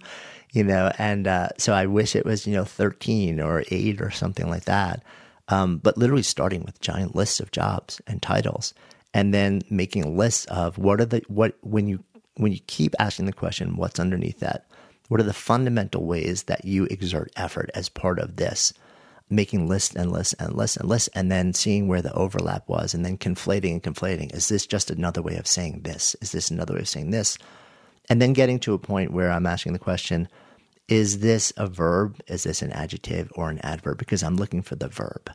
you know, and uh, so I wish it was, you know, 13 or 8 or something like that. Um, but literally starting with giant lists of jobs and titles and then making lists of what are the what when you when you keep asking the question what's underneath that what are the fundamental ways that you exert effort as part of this making lists and lists and lists and lists and then seeing where the overlap was and then conflating and conflating. Is this just another way of saying this? Is this another way of saying this? And then getting to a point where I'm asking the question, is this a verb? Is this an adjective or an adverb? Because I'm looking for the verb.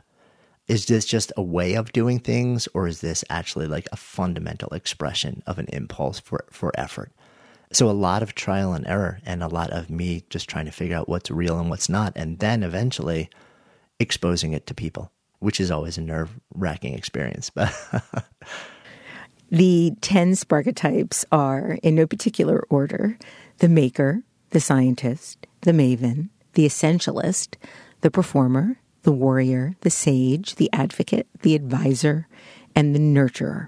Is this just a way of doing things or is this actually like a fundamental expression of an impulse for, for effort? So a lot of trial and error and a lot of me just trying to figure out what's real and what's not. And then eventually exposing it to people, which is always a nerve wracking experience. But [laughs] the 10 Sparketypes are, in no particular order, the maker, the scientist, the maven, the essentialist, the performer, the warrior, the sage, the advocate, the advisor, and the nurturer.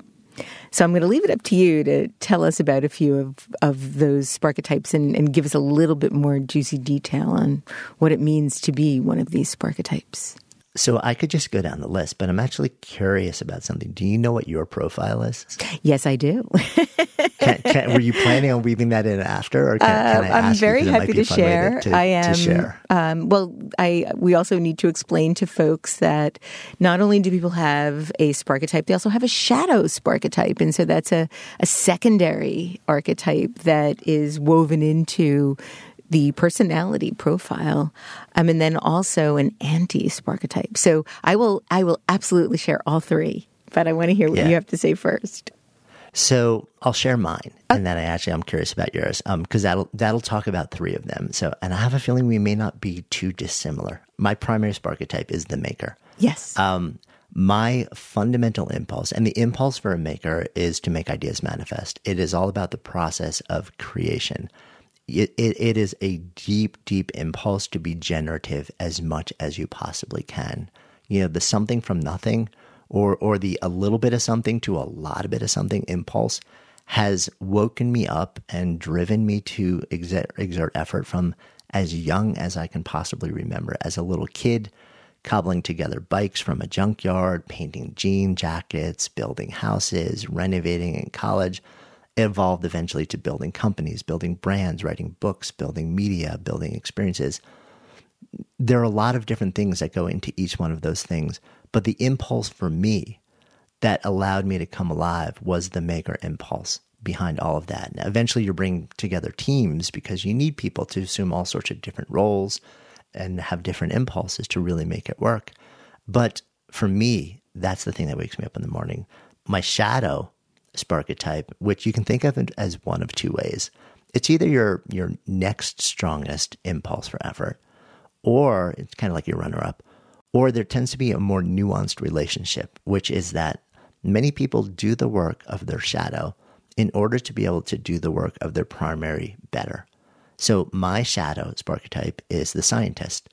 So I'm going to leave it up to you to tell us about a few of, of those Sparketypes and, and give us a little bit more juicy detail on what it means to be one of these Sparketypes. So I could just go down the list, but I'm actually curious about something. Do you know what your profile is? Yes, I do. can, can, were you planning on weaving that in after, or can, uh, can I I'm very happy to share. To, I am. To share. Um, well, I we also need to explain to folks that not only do people have a sparketype, they also have a shadow sparketype, and so that's a a secondary archetype that is woven into the personality profile, um, and then also an anti sparketype. So I will I will absolutely share all three, but I want to hear what yeah. you have to say first. So I'll share mine, and then I actually I'm curious about yours, because um, that'll that'll talk about three of them. So, and I have a feeling we may not be too dissimilar. My primary sparketype is the maker. Yes. Um, my fundamental impulse, and the impulse for a maker is to make ideas manifest. It is all about the process of creation it, it, it is a deep, deep impulse to be generative as much as you possibly can. You know, the something from nothing or, or the a little bit of something to a lot of bit of something impulse has woken me up and driven me to exert, exert effort from as young as I can possibly remember. As a little kid, cobbling together bikes from a junkyard, painting jean jackets, building houses, renovating in college evolved eventually to building companies, building brands, writing books, building media, building experiences. There are a lot of different things that go into each one of those things, but the impulse for me that allowed me to come alive was the maker impulse behind all of that. Now, eventually, you bring together teams because you need people to assume all sorts of different roles and have different impulses to really make it work. But for me, that's the thing that wakes me up in the morning. My shadow Sparketype, which you can think of as one of two ways. It's either your your next strongest impulse for effort, or it's kind of like your runner up, or there tends to be a more nuanced relationship, which is that many people do the work of their shadow in order to be able to do the work of their primary better. So my shadow Sparketype is the scientist.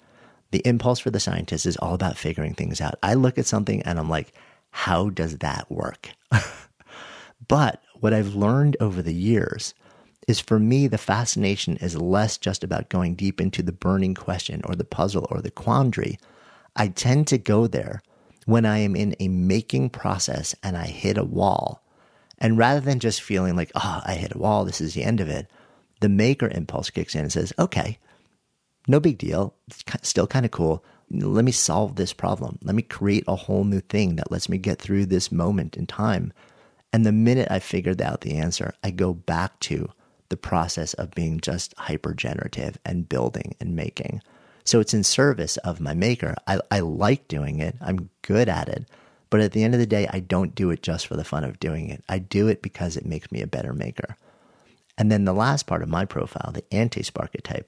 The impulse for the scientist is all about figuring things out. I look at something and I'm like, how does that work? [laughs] But what I've learned over the years is for me, the fascination is less just about going deep into the burning question or the puzzle or the quandary. I tend to go there when I am in a making process and I hit a wall. And rather than just feeling like, oh, I hit a wall, this is the end of it, the maker impulse kicks in and says, okay, no big deal. It's still kind of cool. Let me solve this problem. Let me create a whole new thing that lets me get through this moment in time. And the minute I figured out the answer, I go back to the process of being just hyper generative and building and making. So it's in service of my maker. I, I like doing it, I'm good at it. But at the end of the day, I don't do it just for the fun of doing it. I do it because it makes me a better maker. And then the last part of my profile, the anti-sparketype,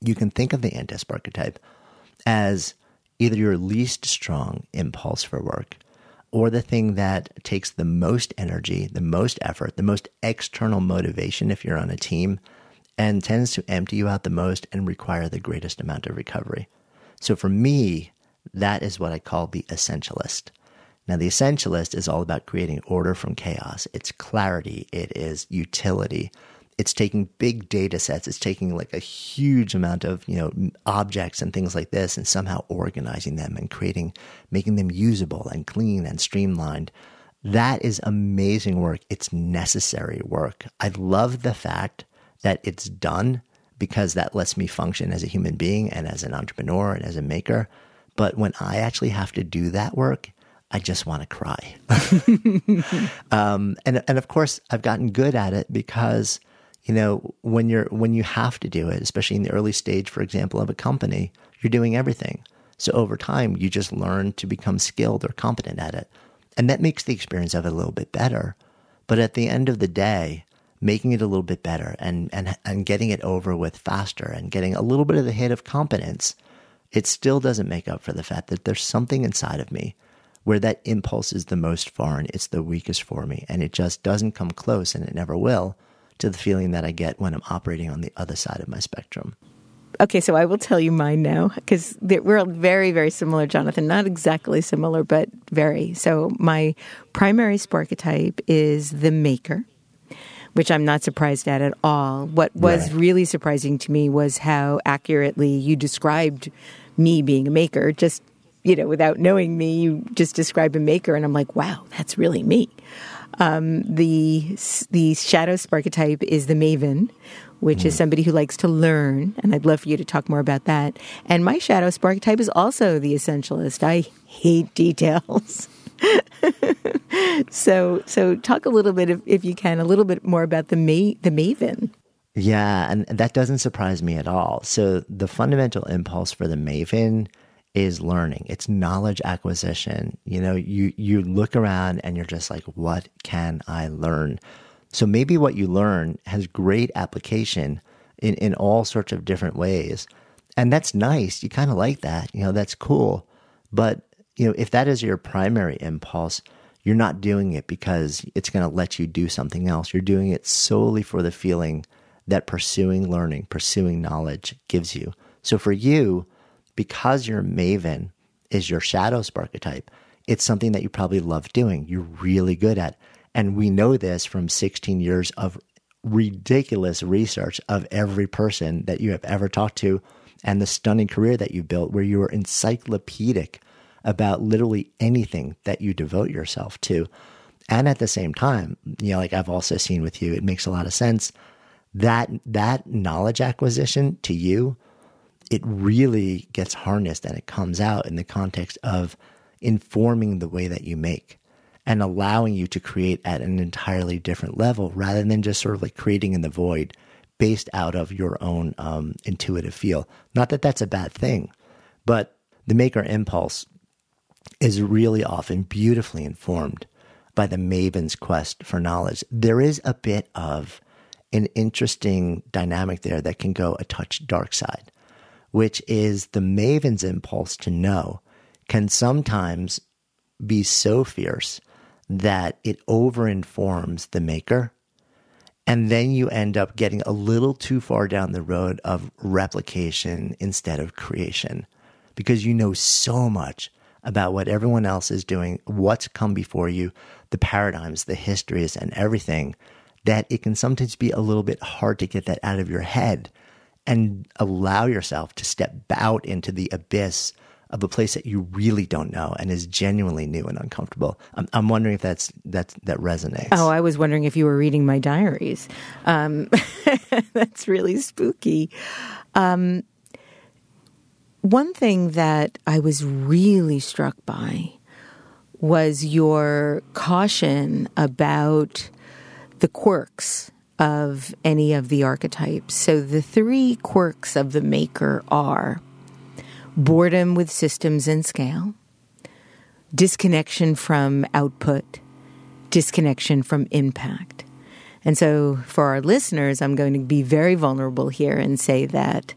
you can think of the anti-sparketype as either your least strong impulse for work or the thing that takes the most energy, the most effort, the most external motivation if you're on a team, and tends to empty you out the most and require the greatest amount of recovery. So for me, that is what I call the essentialist. Now, the essentialist is all about creating order from chaos. It's clarity. It is utility. It's taking big data sets. It's taking like a huge amount of, you know, objects and things like this and somehow organizing them and creating, making them usable and clean and streamlined. That is amazing work. It's necessary work. I love the fact that it's done because that lets me function as a human being and as an entrepreneur and as a maker. But when I actually have to do that work, I just want to cry. [laughs] um, and and of course, I've gotten good at it because you know when you're when you have to do it, especially in the early stage, for example, of a company, you're doing everything. So over time, you just learn to become skilled or competent at it, and that makes the experience of it a little bit better. But at the end of the day, making it a little bit better and and and getting it over with faster and getting a little bit of the hit of competence, it still doesn't make up for the fact that there's something inside of me where that impulse is the most foreign, it's the weakest for me, and it just doesn't come close, and it never will, to the feeling that I get when I'm operating on the other side of my spectrum. Okay, so I will tell you mine now because we're very, very similar, Jonathan. Not exactly similar, but very. So my primary sparketype is the maker, which I'm not surprised at at all. What was right. really surprising to me was how accurately you described me being a maker. Just you know, without knowing me, you just describe a maker, and I'm like, wow, that's really me. Um, the the shadow sparketype is the maven, which mm. is somebody who likes to learn, and I'd love for you to talk more about that. And my shadow sparketype is also the essentialist. I hate details. [laughs] so so talk a little bit if, if you can a little bit more about the ma- the maven. Yeah, and that doesn't surprise me at all. So the fundamental impulse for the maven is learning. It's knowledge acquisition. You know, you you look around and you're just like, what can I learn? So maybe what you learn has great application in, in all sorts of different ways. And that's nice. You kind of like that. You know, that's cool. But, you know, if that is your primary impulse, you're not doing it because it's going to let you do something else. You're doing it solely for the feeling that pursuing learning, pursuing knowledge gives you. So for you, because your maven is your shadow archetype, it's something that you probably love doing. You're really good at. And we know this from 16 years of ridiculous research of every person that you have ever talked to and the stunning career that you built where you are encyclopedic about literally anything that you devote yourself to. And at the same time, you know, like I've also seen with you, it makes a lot of sense that that knowledge acquisition to you it really gets harnessed and it comes out in the context of informing the way that you make and allowing you to create at an entirely different level rather than just sort of like creating in the void based out of your own um, intuitive feel. Not that that's a bad thing, but the maker impulse is really often beautifully informed by the maven's quest for knowledge. There is a bit of an interesting dynamic there that can go a touch dark side which is the maven's impulse to know, can sometimes be so fierce that it overinforms the maker. And then you end up getting a little too far down the road of replication instead of creation because you know so much about what everyone else is doing, what's come before you, the paradigms, the histories, and everything that it can sometimes be a little bit hard to get that out of your head and allow yourself to step out into the abyss of a place that you really don't know and is genuinely new and uncomfortable. I'm, I'm wondering if that's that that resonates. Oh, I was wondering if you were reading my diaries. Um, [laughs] that's really spooky. Um, one thing that I was really struck by was your caution about the quirks of any of the archetypes. So the three quirks of the maker are boredom with systems and scale, disconnection from output, disconnection from impact. And so for our listeners, I'm going to be very vulnerable here and say that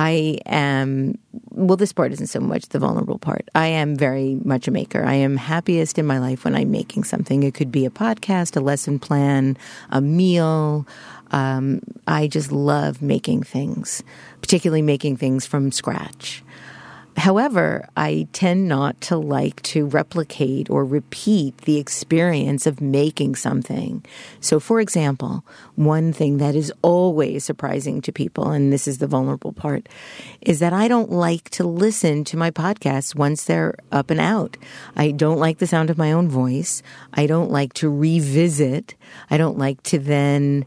I am, well, this part isn't so much the vulnerable part. I am very much a maker. I am happiest in my life when I'm making something. It could be a podcast, a lesson plan, a meal. Um, I just love making things, particularly making things from scratch. However, I tend not to like to replicate or repeat the experience of making something. So, for example, one thing that is always surprising to people, and this is the vulnerable part, is that I don't like to listen to my podcasts once they're up and out. I don't like the sound of my own voice. I don't like to revisit. I don't like to then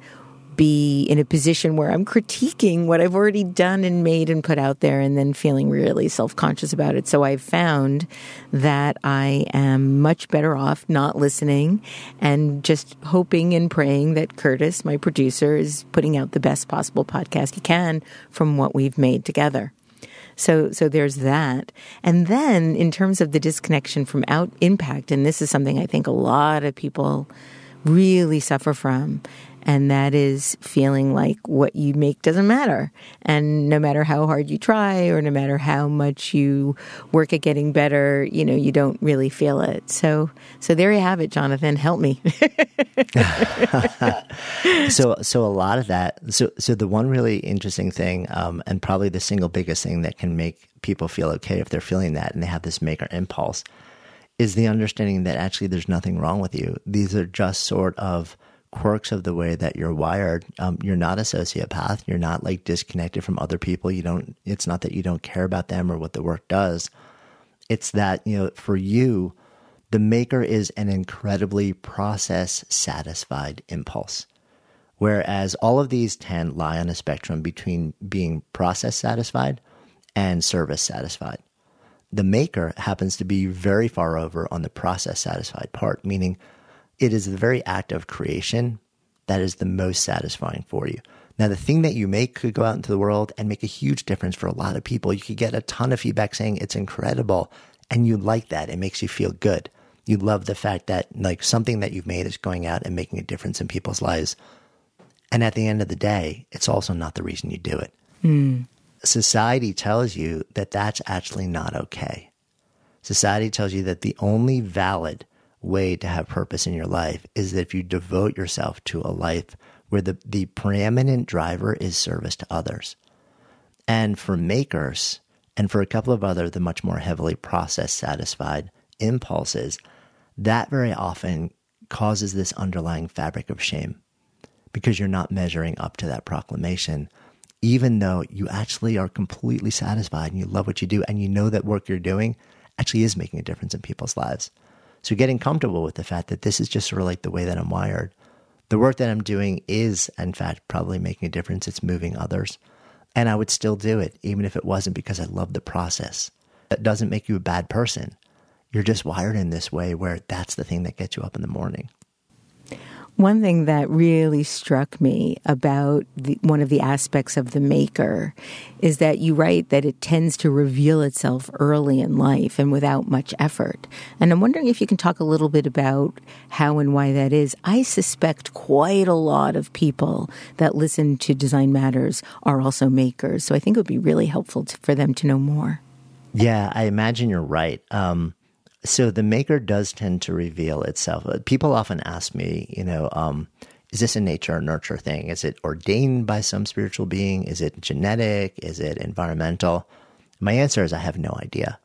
be in a position where I'm critiquing what I've already done and made and put out there and then feeling really self conscious about it. So I've found that I am much better off not listening and just hoping and praying that Curtis, my producer, is putting out the best possible podcast he can from what we've made together. So, so there's that. And then in terms of the disconnection from out impact, and this is something I think a lot of people really suffer from and that is feeling like what you make doesn't matter. And no matter how hard you try or no matter how much you work at getting better, you know, you don't really feel it. So, so there you have it, Jonathan. Help me. [laughs] so, so a lot of that. So, so the one really interesting thing, um, and probably the single biggest thing that can make people feel okay if they're feeling that and they have this maker impulse is the understanding that actually there's nothing wrong with you. These are just sort of quirks of the way that you're wired. Um, you're not a sociopath. You're not like disconnected from other people. You don't, it's not that you don't care about them or what the work does. It's that, you know, for you, the maker is an incredibly process satisfied impulse. Whereas all of these 10 lie on a spectrum between being process satisfied and service satisfied. The maker happens to be very far over on the process satisfied part, meaning it is the very act of creation that is the most satisfying for you. Now, the thing that you make could go out into the world and make a huge difference for a lot of people. You could get a ton of feedback saying it's incredible, and you like that. It makes you feel good. You love the fact that like something that you've made is going out and making a difference in people's lives. And at the end of the day, it's also not the reason you do it. Mm. Society tells you that that's actually not okay. Society tells you that the only valid way to have purpose in your life is that if you devote yourself to a life where the, the preeminent driver is service to others. And for makers, and for a couple of other, the much more heavily process satisfied impulses, that very often causes this underlying fabric of shame because you're not measuring up to that proclamation, even though you actually are completely satisfied and you love what you do and you know that work you're doing actually is making a difference in people's lives. So getting comfortable with the fact that this is just sort of like the way that I'm wired. The work that I'm doing is, in fact, probably making a difference. It's moving others. And I would still do it, even if it wasn't because I love the process. That doesn't make you a bad person. You're just wired in this way where that's the thing that gets you up in the morning. One thing that really struck me about the, one of the aspects of the maker is that you write that it tends to reveal itself early in life and without much effort. And I'm wondering if you can talk a little bit about how and why that is. I suspect quite a lot of people that listen to Design Matters are also makers. So I think it would be really helpful to, for them to know more. Yeah, I imagine you're right. Um, so the maker does tend to reveal itself. Uh, people often ask me, you know, um, is this a nature or nurture thing? Is it ordained by some spiritual being? Is it genetic? Is it environmental? My answer is I have no idea.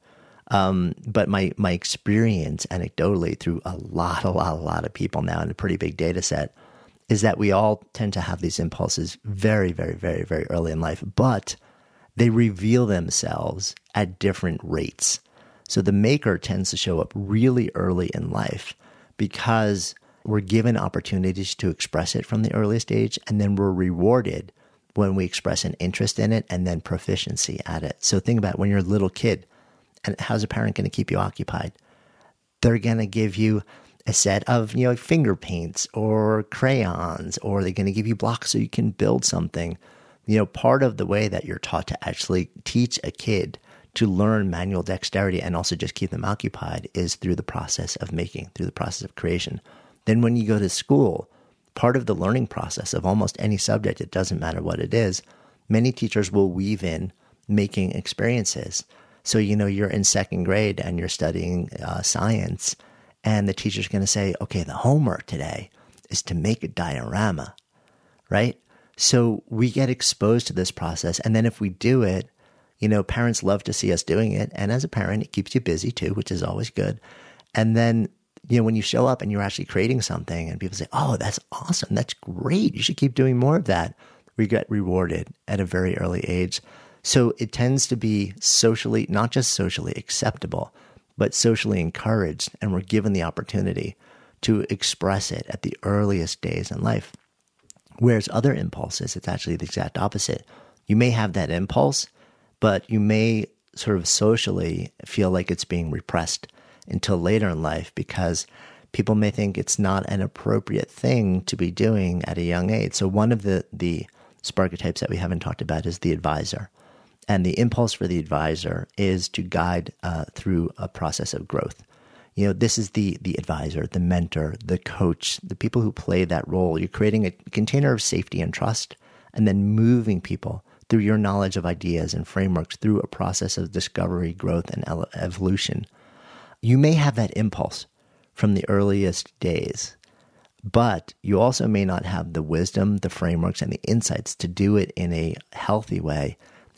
Um, but my my experience anecdotally through a lot, a lot, a lot of people now in a pretty big data set is that we all tend to have these impulses very, very, very, very early in life. But they reveal themselves at different rates. So the maker tends to show up really early in life because we're given opportunities to express it from the earliest age, and then we're rewarded when we express an interest in it and then proficiency at it. So think about when you're a little kid, and how's a parent going to keep you occupied? They're going to give you a set of you know finger paints or crayons, or they're going to give you blocks so you can build something. You know, part of the way that you're taught to actually teach a kid to learn manual dexterity and also just keep them occupied is through the process of making, through the process of creation. Then when you go to school, part of the learning process of almost any subject, it doesn't matter what it is, many teachers will weave in making experiences. So, you know, you're in second grade and you're studying uh, science, and the teacher's going to say, okay, the homework today is to make a diorama, right? So we get exposed to this process. And then if we do it, you know, parents love to see us doing it. And as a parent, it keeps you busy too, which is always good. And then, you know, when you show up and you're actually creating something and people say, oh, that's awesome. That's great. You should keep doing more of that. We get rewarded at a very early age. So it tends to be socially, not just socially acceptable, but socially encouraged. And we're given the opportunity to express it at the earliest days in life. Whereas other impulses, it's actually the exact opposite. You may have that impulse, but you may sort of socially feel like it's being repressed until later in life because people may think it's not an appropriate thing to be doing at a young age. So one of the the sparketypes that we haven't talked about is the advisor. And the impulse for the advisor is to guide uh, through a process of growth. You know, this is the the advisor, the mentor, the coach, the people who play that role. You're creating a container of safety and trust, and then moving people through your knowledge of ideas and frameworks through a process of discovery, growth, and evolution. You may have that impulse from the earliest days, but you also may not have the wisdom, the frameworks, and the insights to do it in a healthy way.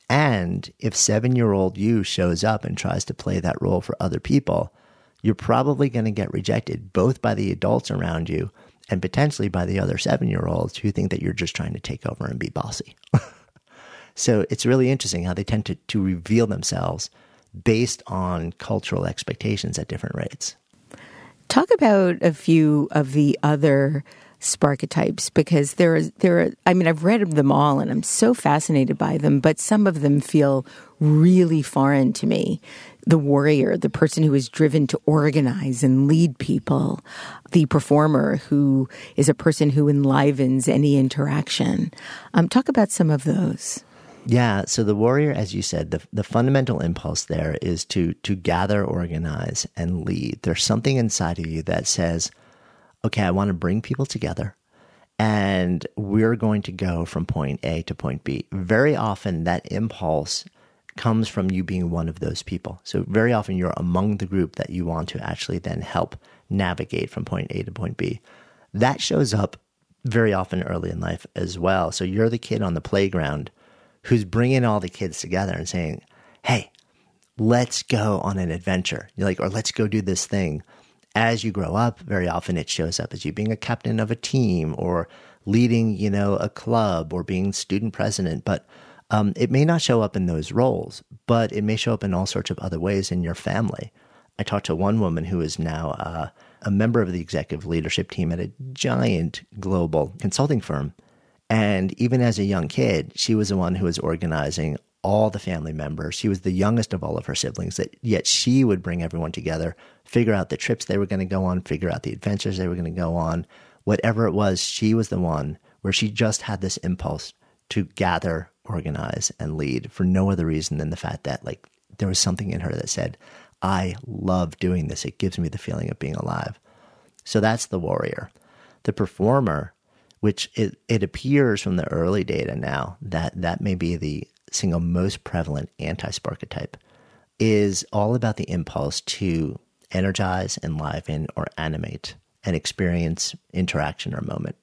And if seven year old you shows up and tries to play that role for other people, you're probably going to get rejected both by the adults around you and potentially by the other seven year olds who think that you're just trying to take over and be bossy. [laughs] So it's really interesting how they tend to, to reveal themselves based on cultural expectations at different rates. Talk about a few of the other sparketypes because there is there are I mean I've read them all and I'm so fascinated by them but some of them feel really foreign to me. The warrior the person who is driven to organize and lead people the performer who is a person who enlivens any interaction. Um, talk about some of those yeah. So the warrior, as you said, the, the fundamental impulse there is to to gather, organize, and lead. There's something inside of you that says, okay, I want to bring people together and we're going to go from point A to point B. Very often that impulse comes from you being one of those people. So very often you're among the group that you want to actually then help navigate from point A to point B. That shows up very often early in life as well. So you're the kid on the playground who's bringing all the kids together and saying, Hey, let's go on an adventure. You're like, or let's go do this thing. As you grow up, very often it shows up as you being a captain of a team or leading, you know, a club or being student president. But um, it may not show up in those roles, but it may show up in all sorts of other ways in your family. I talked to one woman who is now uh, a member of the executive leadership team at a giant global consulting firm. And even as a young kid, she was the one who was organizing all the family members. She was the youngest of all of her siblings, that yet she would bring everyone together, figure out the trips they were going to go on, figure out the adventures they were going to go on. Whatever it was, she was the one where she just had this impulse to gather, organize, and lead for no other reason than the fact that like there was something in her that said, I love doing this. It gives me the feeling of being alive. So that's the warrior. The performer which it, it appears from the early data now that that may be the single most prevalent anti-sparketype, is all about the impulse to energize, enliven, or animate and experience interaction or moment.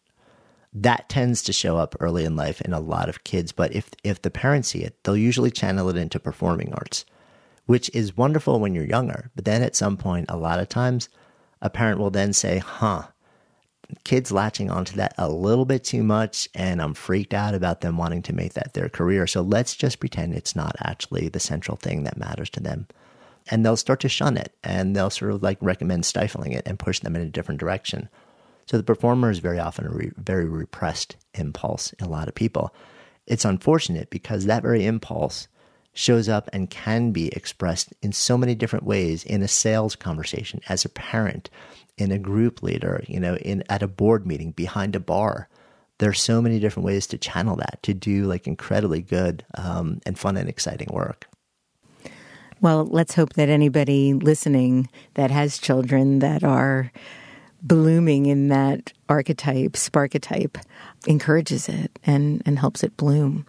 That tends to show up early in life in a lot of kids, but if if the parents see it, they'll usually channel it into performing arts, which is wonderful when you're younger. But then at some point, a lot of times, a parent will then say, "Huh, kids latching onto that a little bit too much, and I'm freaked out about them wanting to make that their career. So let's just pretend it's not actually the central thing that matters to them. And they'll start to shun it and they'll sort of like recommend stifling it and push them in a different direction. So the performer is very often a re- very repressed impulse in a lot of people. It's unfortunate because that very impulse shows up and can be expressed in so many different ways in a sales conversation, as a parent, in a group leader, you know, in at a board meeting, behind a bar. There are so many different ways to channel that to do like incredibly good um, and fun and exciting work. Well, let's hope that anybody listening that has children that are blooming in that archetype, sparketype, encourages it and, and helps it bloom.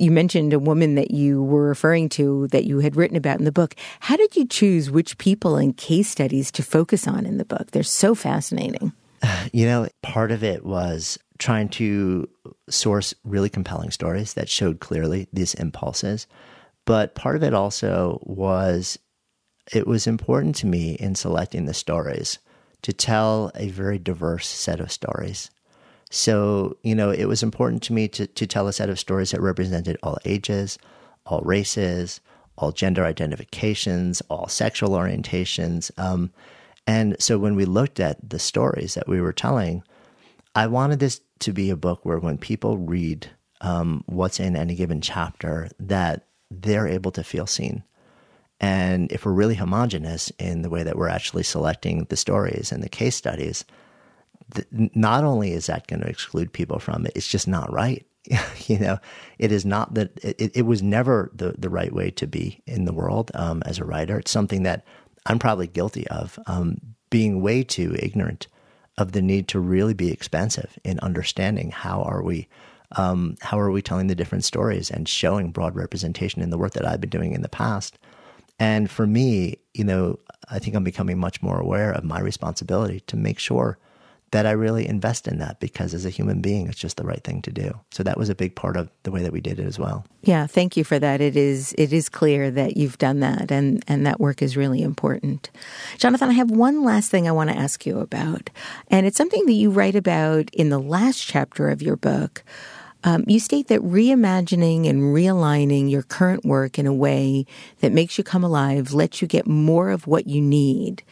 You mentioned a woman that you were referring to that you had written about in the book. How did you choose which people and case studies to focus on in the book? They're so fascinating. [sighs] You know, part of it was trying to source really compelling stories that showed clearly these impulses. But part of it also was it was important to me in selecting the stories to tell a very diverse set of stories. So, you know, it was important to me to, to tell a set of stories that represented all ages, all races, all gender identifications, all sexual orientations. Um, and so when we looked at the stories that we were telling, I wanted this to be a book where when people read um, what's in any given chapter, that they're able to feel seen. And if we're really homogenous in the way that we're actually selecting the stories and the case studies, not only is that going to exclude people from it, it's just not right. [laughs] you know, it is not that it, it was never the, the right way to be in the world um, as a writer. It's something that I'm probably guilty of um, being way too ignorant of the need to really be expansive in understanding how are we um, how are we telling the different stories and showing broad representation in the work that I've been doing in the past. And for me, you know, I think I'm becoming much more aware of my responsibility to make sure that I really invest in that because as a human being, it's just the right thing to do. So that was a big part of the way that we did it as well. Yeah, thank you for that. It is it is clear that you've done that and and that work is really important. Jonathan, I have one last thing I want to ask you about. And it's something that you write about in the last chapter of your book. Um, you state that reimagining and realigning your current work in a way that makes you come alive lets you get more of what you need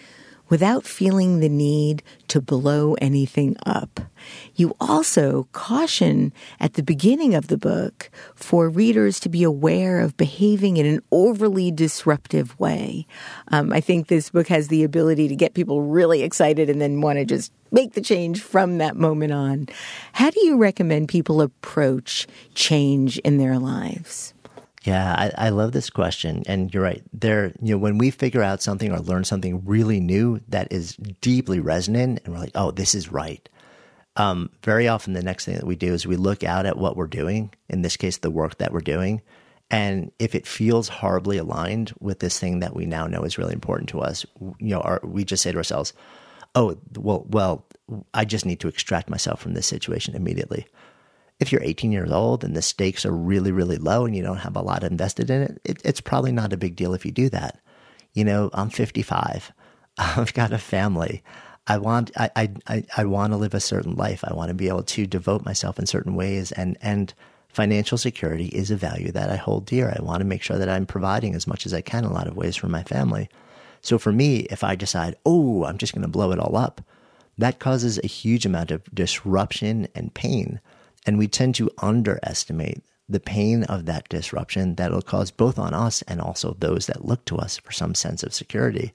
without feeling the need to blow anything up. You also caution at the beginning of the book for readers to be aware of behaving in an overly disruptive way. Um, I think this book has the ability to get people really excited and then want to just make the change from that moment on. How do you recommend people approach change in their lives? Yeah, I, I, love this question, and you're right. There, you know, when we figure out something or learn something really new that is deeply resonant, and we're like, "Oh, this is right." Um, very often, the next thing that we do is we look out at what we're doing. In this case, the work that we're doing, and if it feels horribly aligned with this thing that we now know is really important to us, you know, our, we just say to ourselves, "Oh, well, well, I just need to extract myself from this situation immediately." If you're 18 years old and the stakes are really, really low and you don't have a lot invested in it, it it's probably not a big deal if you do that. You know, I'm 55. [laughs] I've got a family. I want I, I, I, want to live a certain life. I want to be able to devote myself in certain ways and and financial security is a value that I hold dear. I want to make sure that I'm providing as much as I can in a lot of ways for my family. So for me, if I decide, oh, I'm just going to blow it all up, that causes a huge amount of disruption and pain and we tend to underestimate the pain of that disruption that it'll cause both on us and also those that look to us for some sense of security.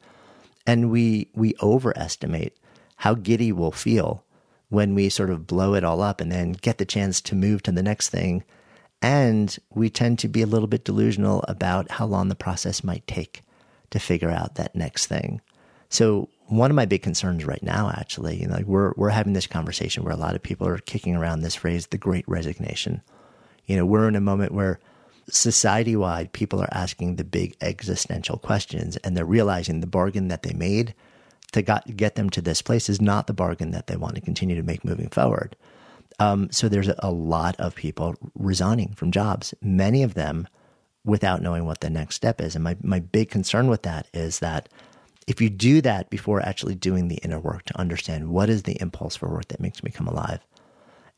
And we, we overestimate how giddy we'll feel when we sort of blow it all up and then get the chance to move to the next thing. And we tend to be a little bit delusional about how long the process might take to figure out that next thing. So one of my big concerns right now, actually, you know, like we're we're having this conversation where a lot of people are kicking around this phrase, the Great Resignation. You know, we're in a moment where society wide people are asking the big existential questions, and they're realizing the bargain that they made to got, get them to this place is not the bargain that they want to continue to make moving forward. Um, so there's a lot of people resigning from jobs, many of them without knowing what the next step is. And my, my big concern with that is that If you do that before actually doing the inner work to understand what is the impulse for work that makes me come alive,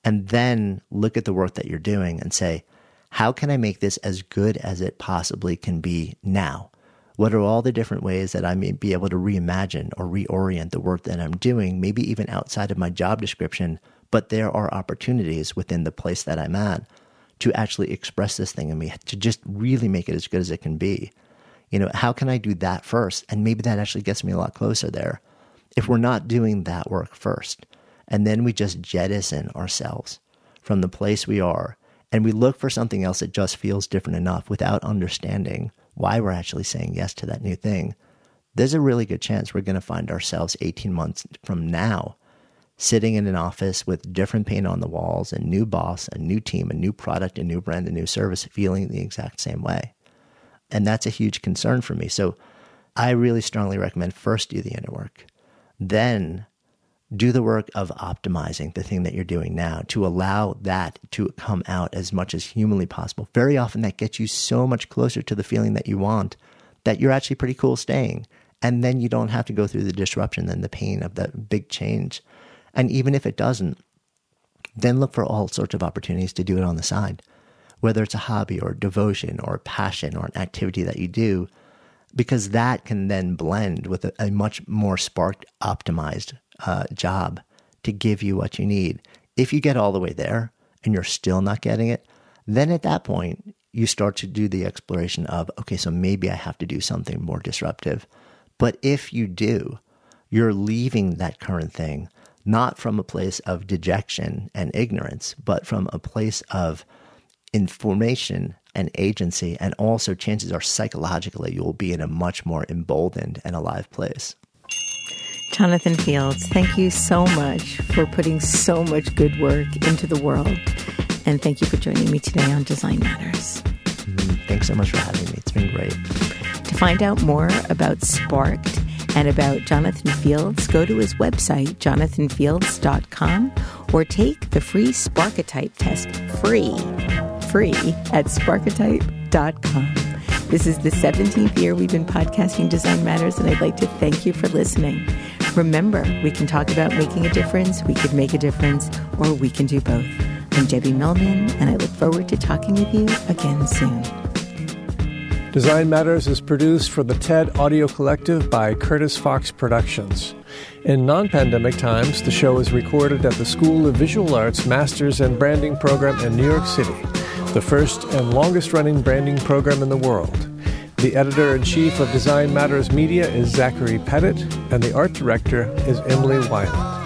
and then look at the work that you're doing and say, how can I make this as good as it possibly can be now? What are all the different ways that I may be able to reimagine or reorient the work that I'm doing, maybe even outside of my job description, but there are opportunities within the place that I'm at to actually express this thing in me, to just really make it as good as it can be. You know, how can I do that first? And maybe that actually gets me a lot closer there. If we're not doing that work first, and then we just jettison ourselves from the place we are and we look for something else that just feels different enough without understanding why we're actually saying yes to that new thing, there's a really good chance we're going to find ourselves 18 months from now sitting in an office with different paint on the walls, a new boss, a new team, a new product, a new brand, a new service, feeling the exact same way. And that's a huge concern for me. So I really strongly recommend first do the inner work, then do the work of optimizing the thing that you're doing now to allow that to come out as much as humanly possible. Very often that gets you so much closer to the feeling that you want that you're actually pretty cool staying. And then you don't have to go through the disruption and the pain of that big change. And even if it doesn't, then look for all sorts of opportunities to do it on the side, whether it's a hobby or devotion or passion or an activity that you do, because that can then blend with a, a much more sparked, optimized uh, job to give you what you need. If you get all the way there and you're still not getting it, then at that point, you start to do the exploration of, okay, so maybe I have to do something more disruptive. But if you do, you're leaving that current thing not from a place of dejection and ignorance, but from a place of information and agency. And also, chances are psychologically, you'll be in a much more emboldened and alive place. Jonathan Fields, thank you so much for putting so much good work into the world. And thank you for joining me today on Design Matters. Mm, thanks so much for having me. It's been great. To find out more about Sparked and about Jonathan Fields, go to his website, jonathanfields.com, or take the free Sparketype test free, free at sparketype.com. This is the 17th year we've been podcasting Design Matters, and I'd like to thank you for listening. Remember, we can talk about making a difference, we could make a difference, or we can do both. I'm Debbie Millman, and I look forward to talking with you again soon. Design Matters is produced for the TED Audio Collective by Curtis Fox Productions. In non pandemic times, the show is recorded at the School of Visual Arts Masters and Branding Program in New York City, the first and longest running branding program in the world. The editor in chief of Design Matters Media is Zachary Pettit, and the art director is Emily Weiland.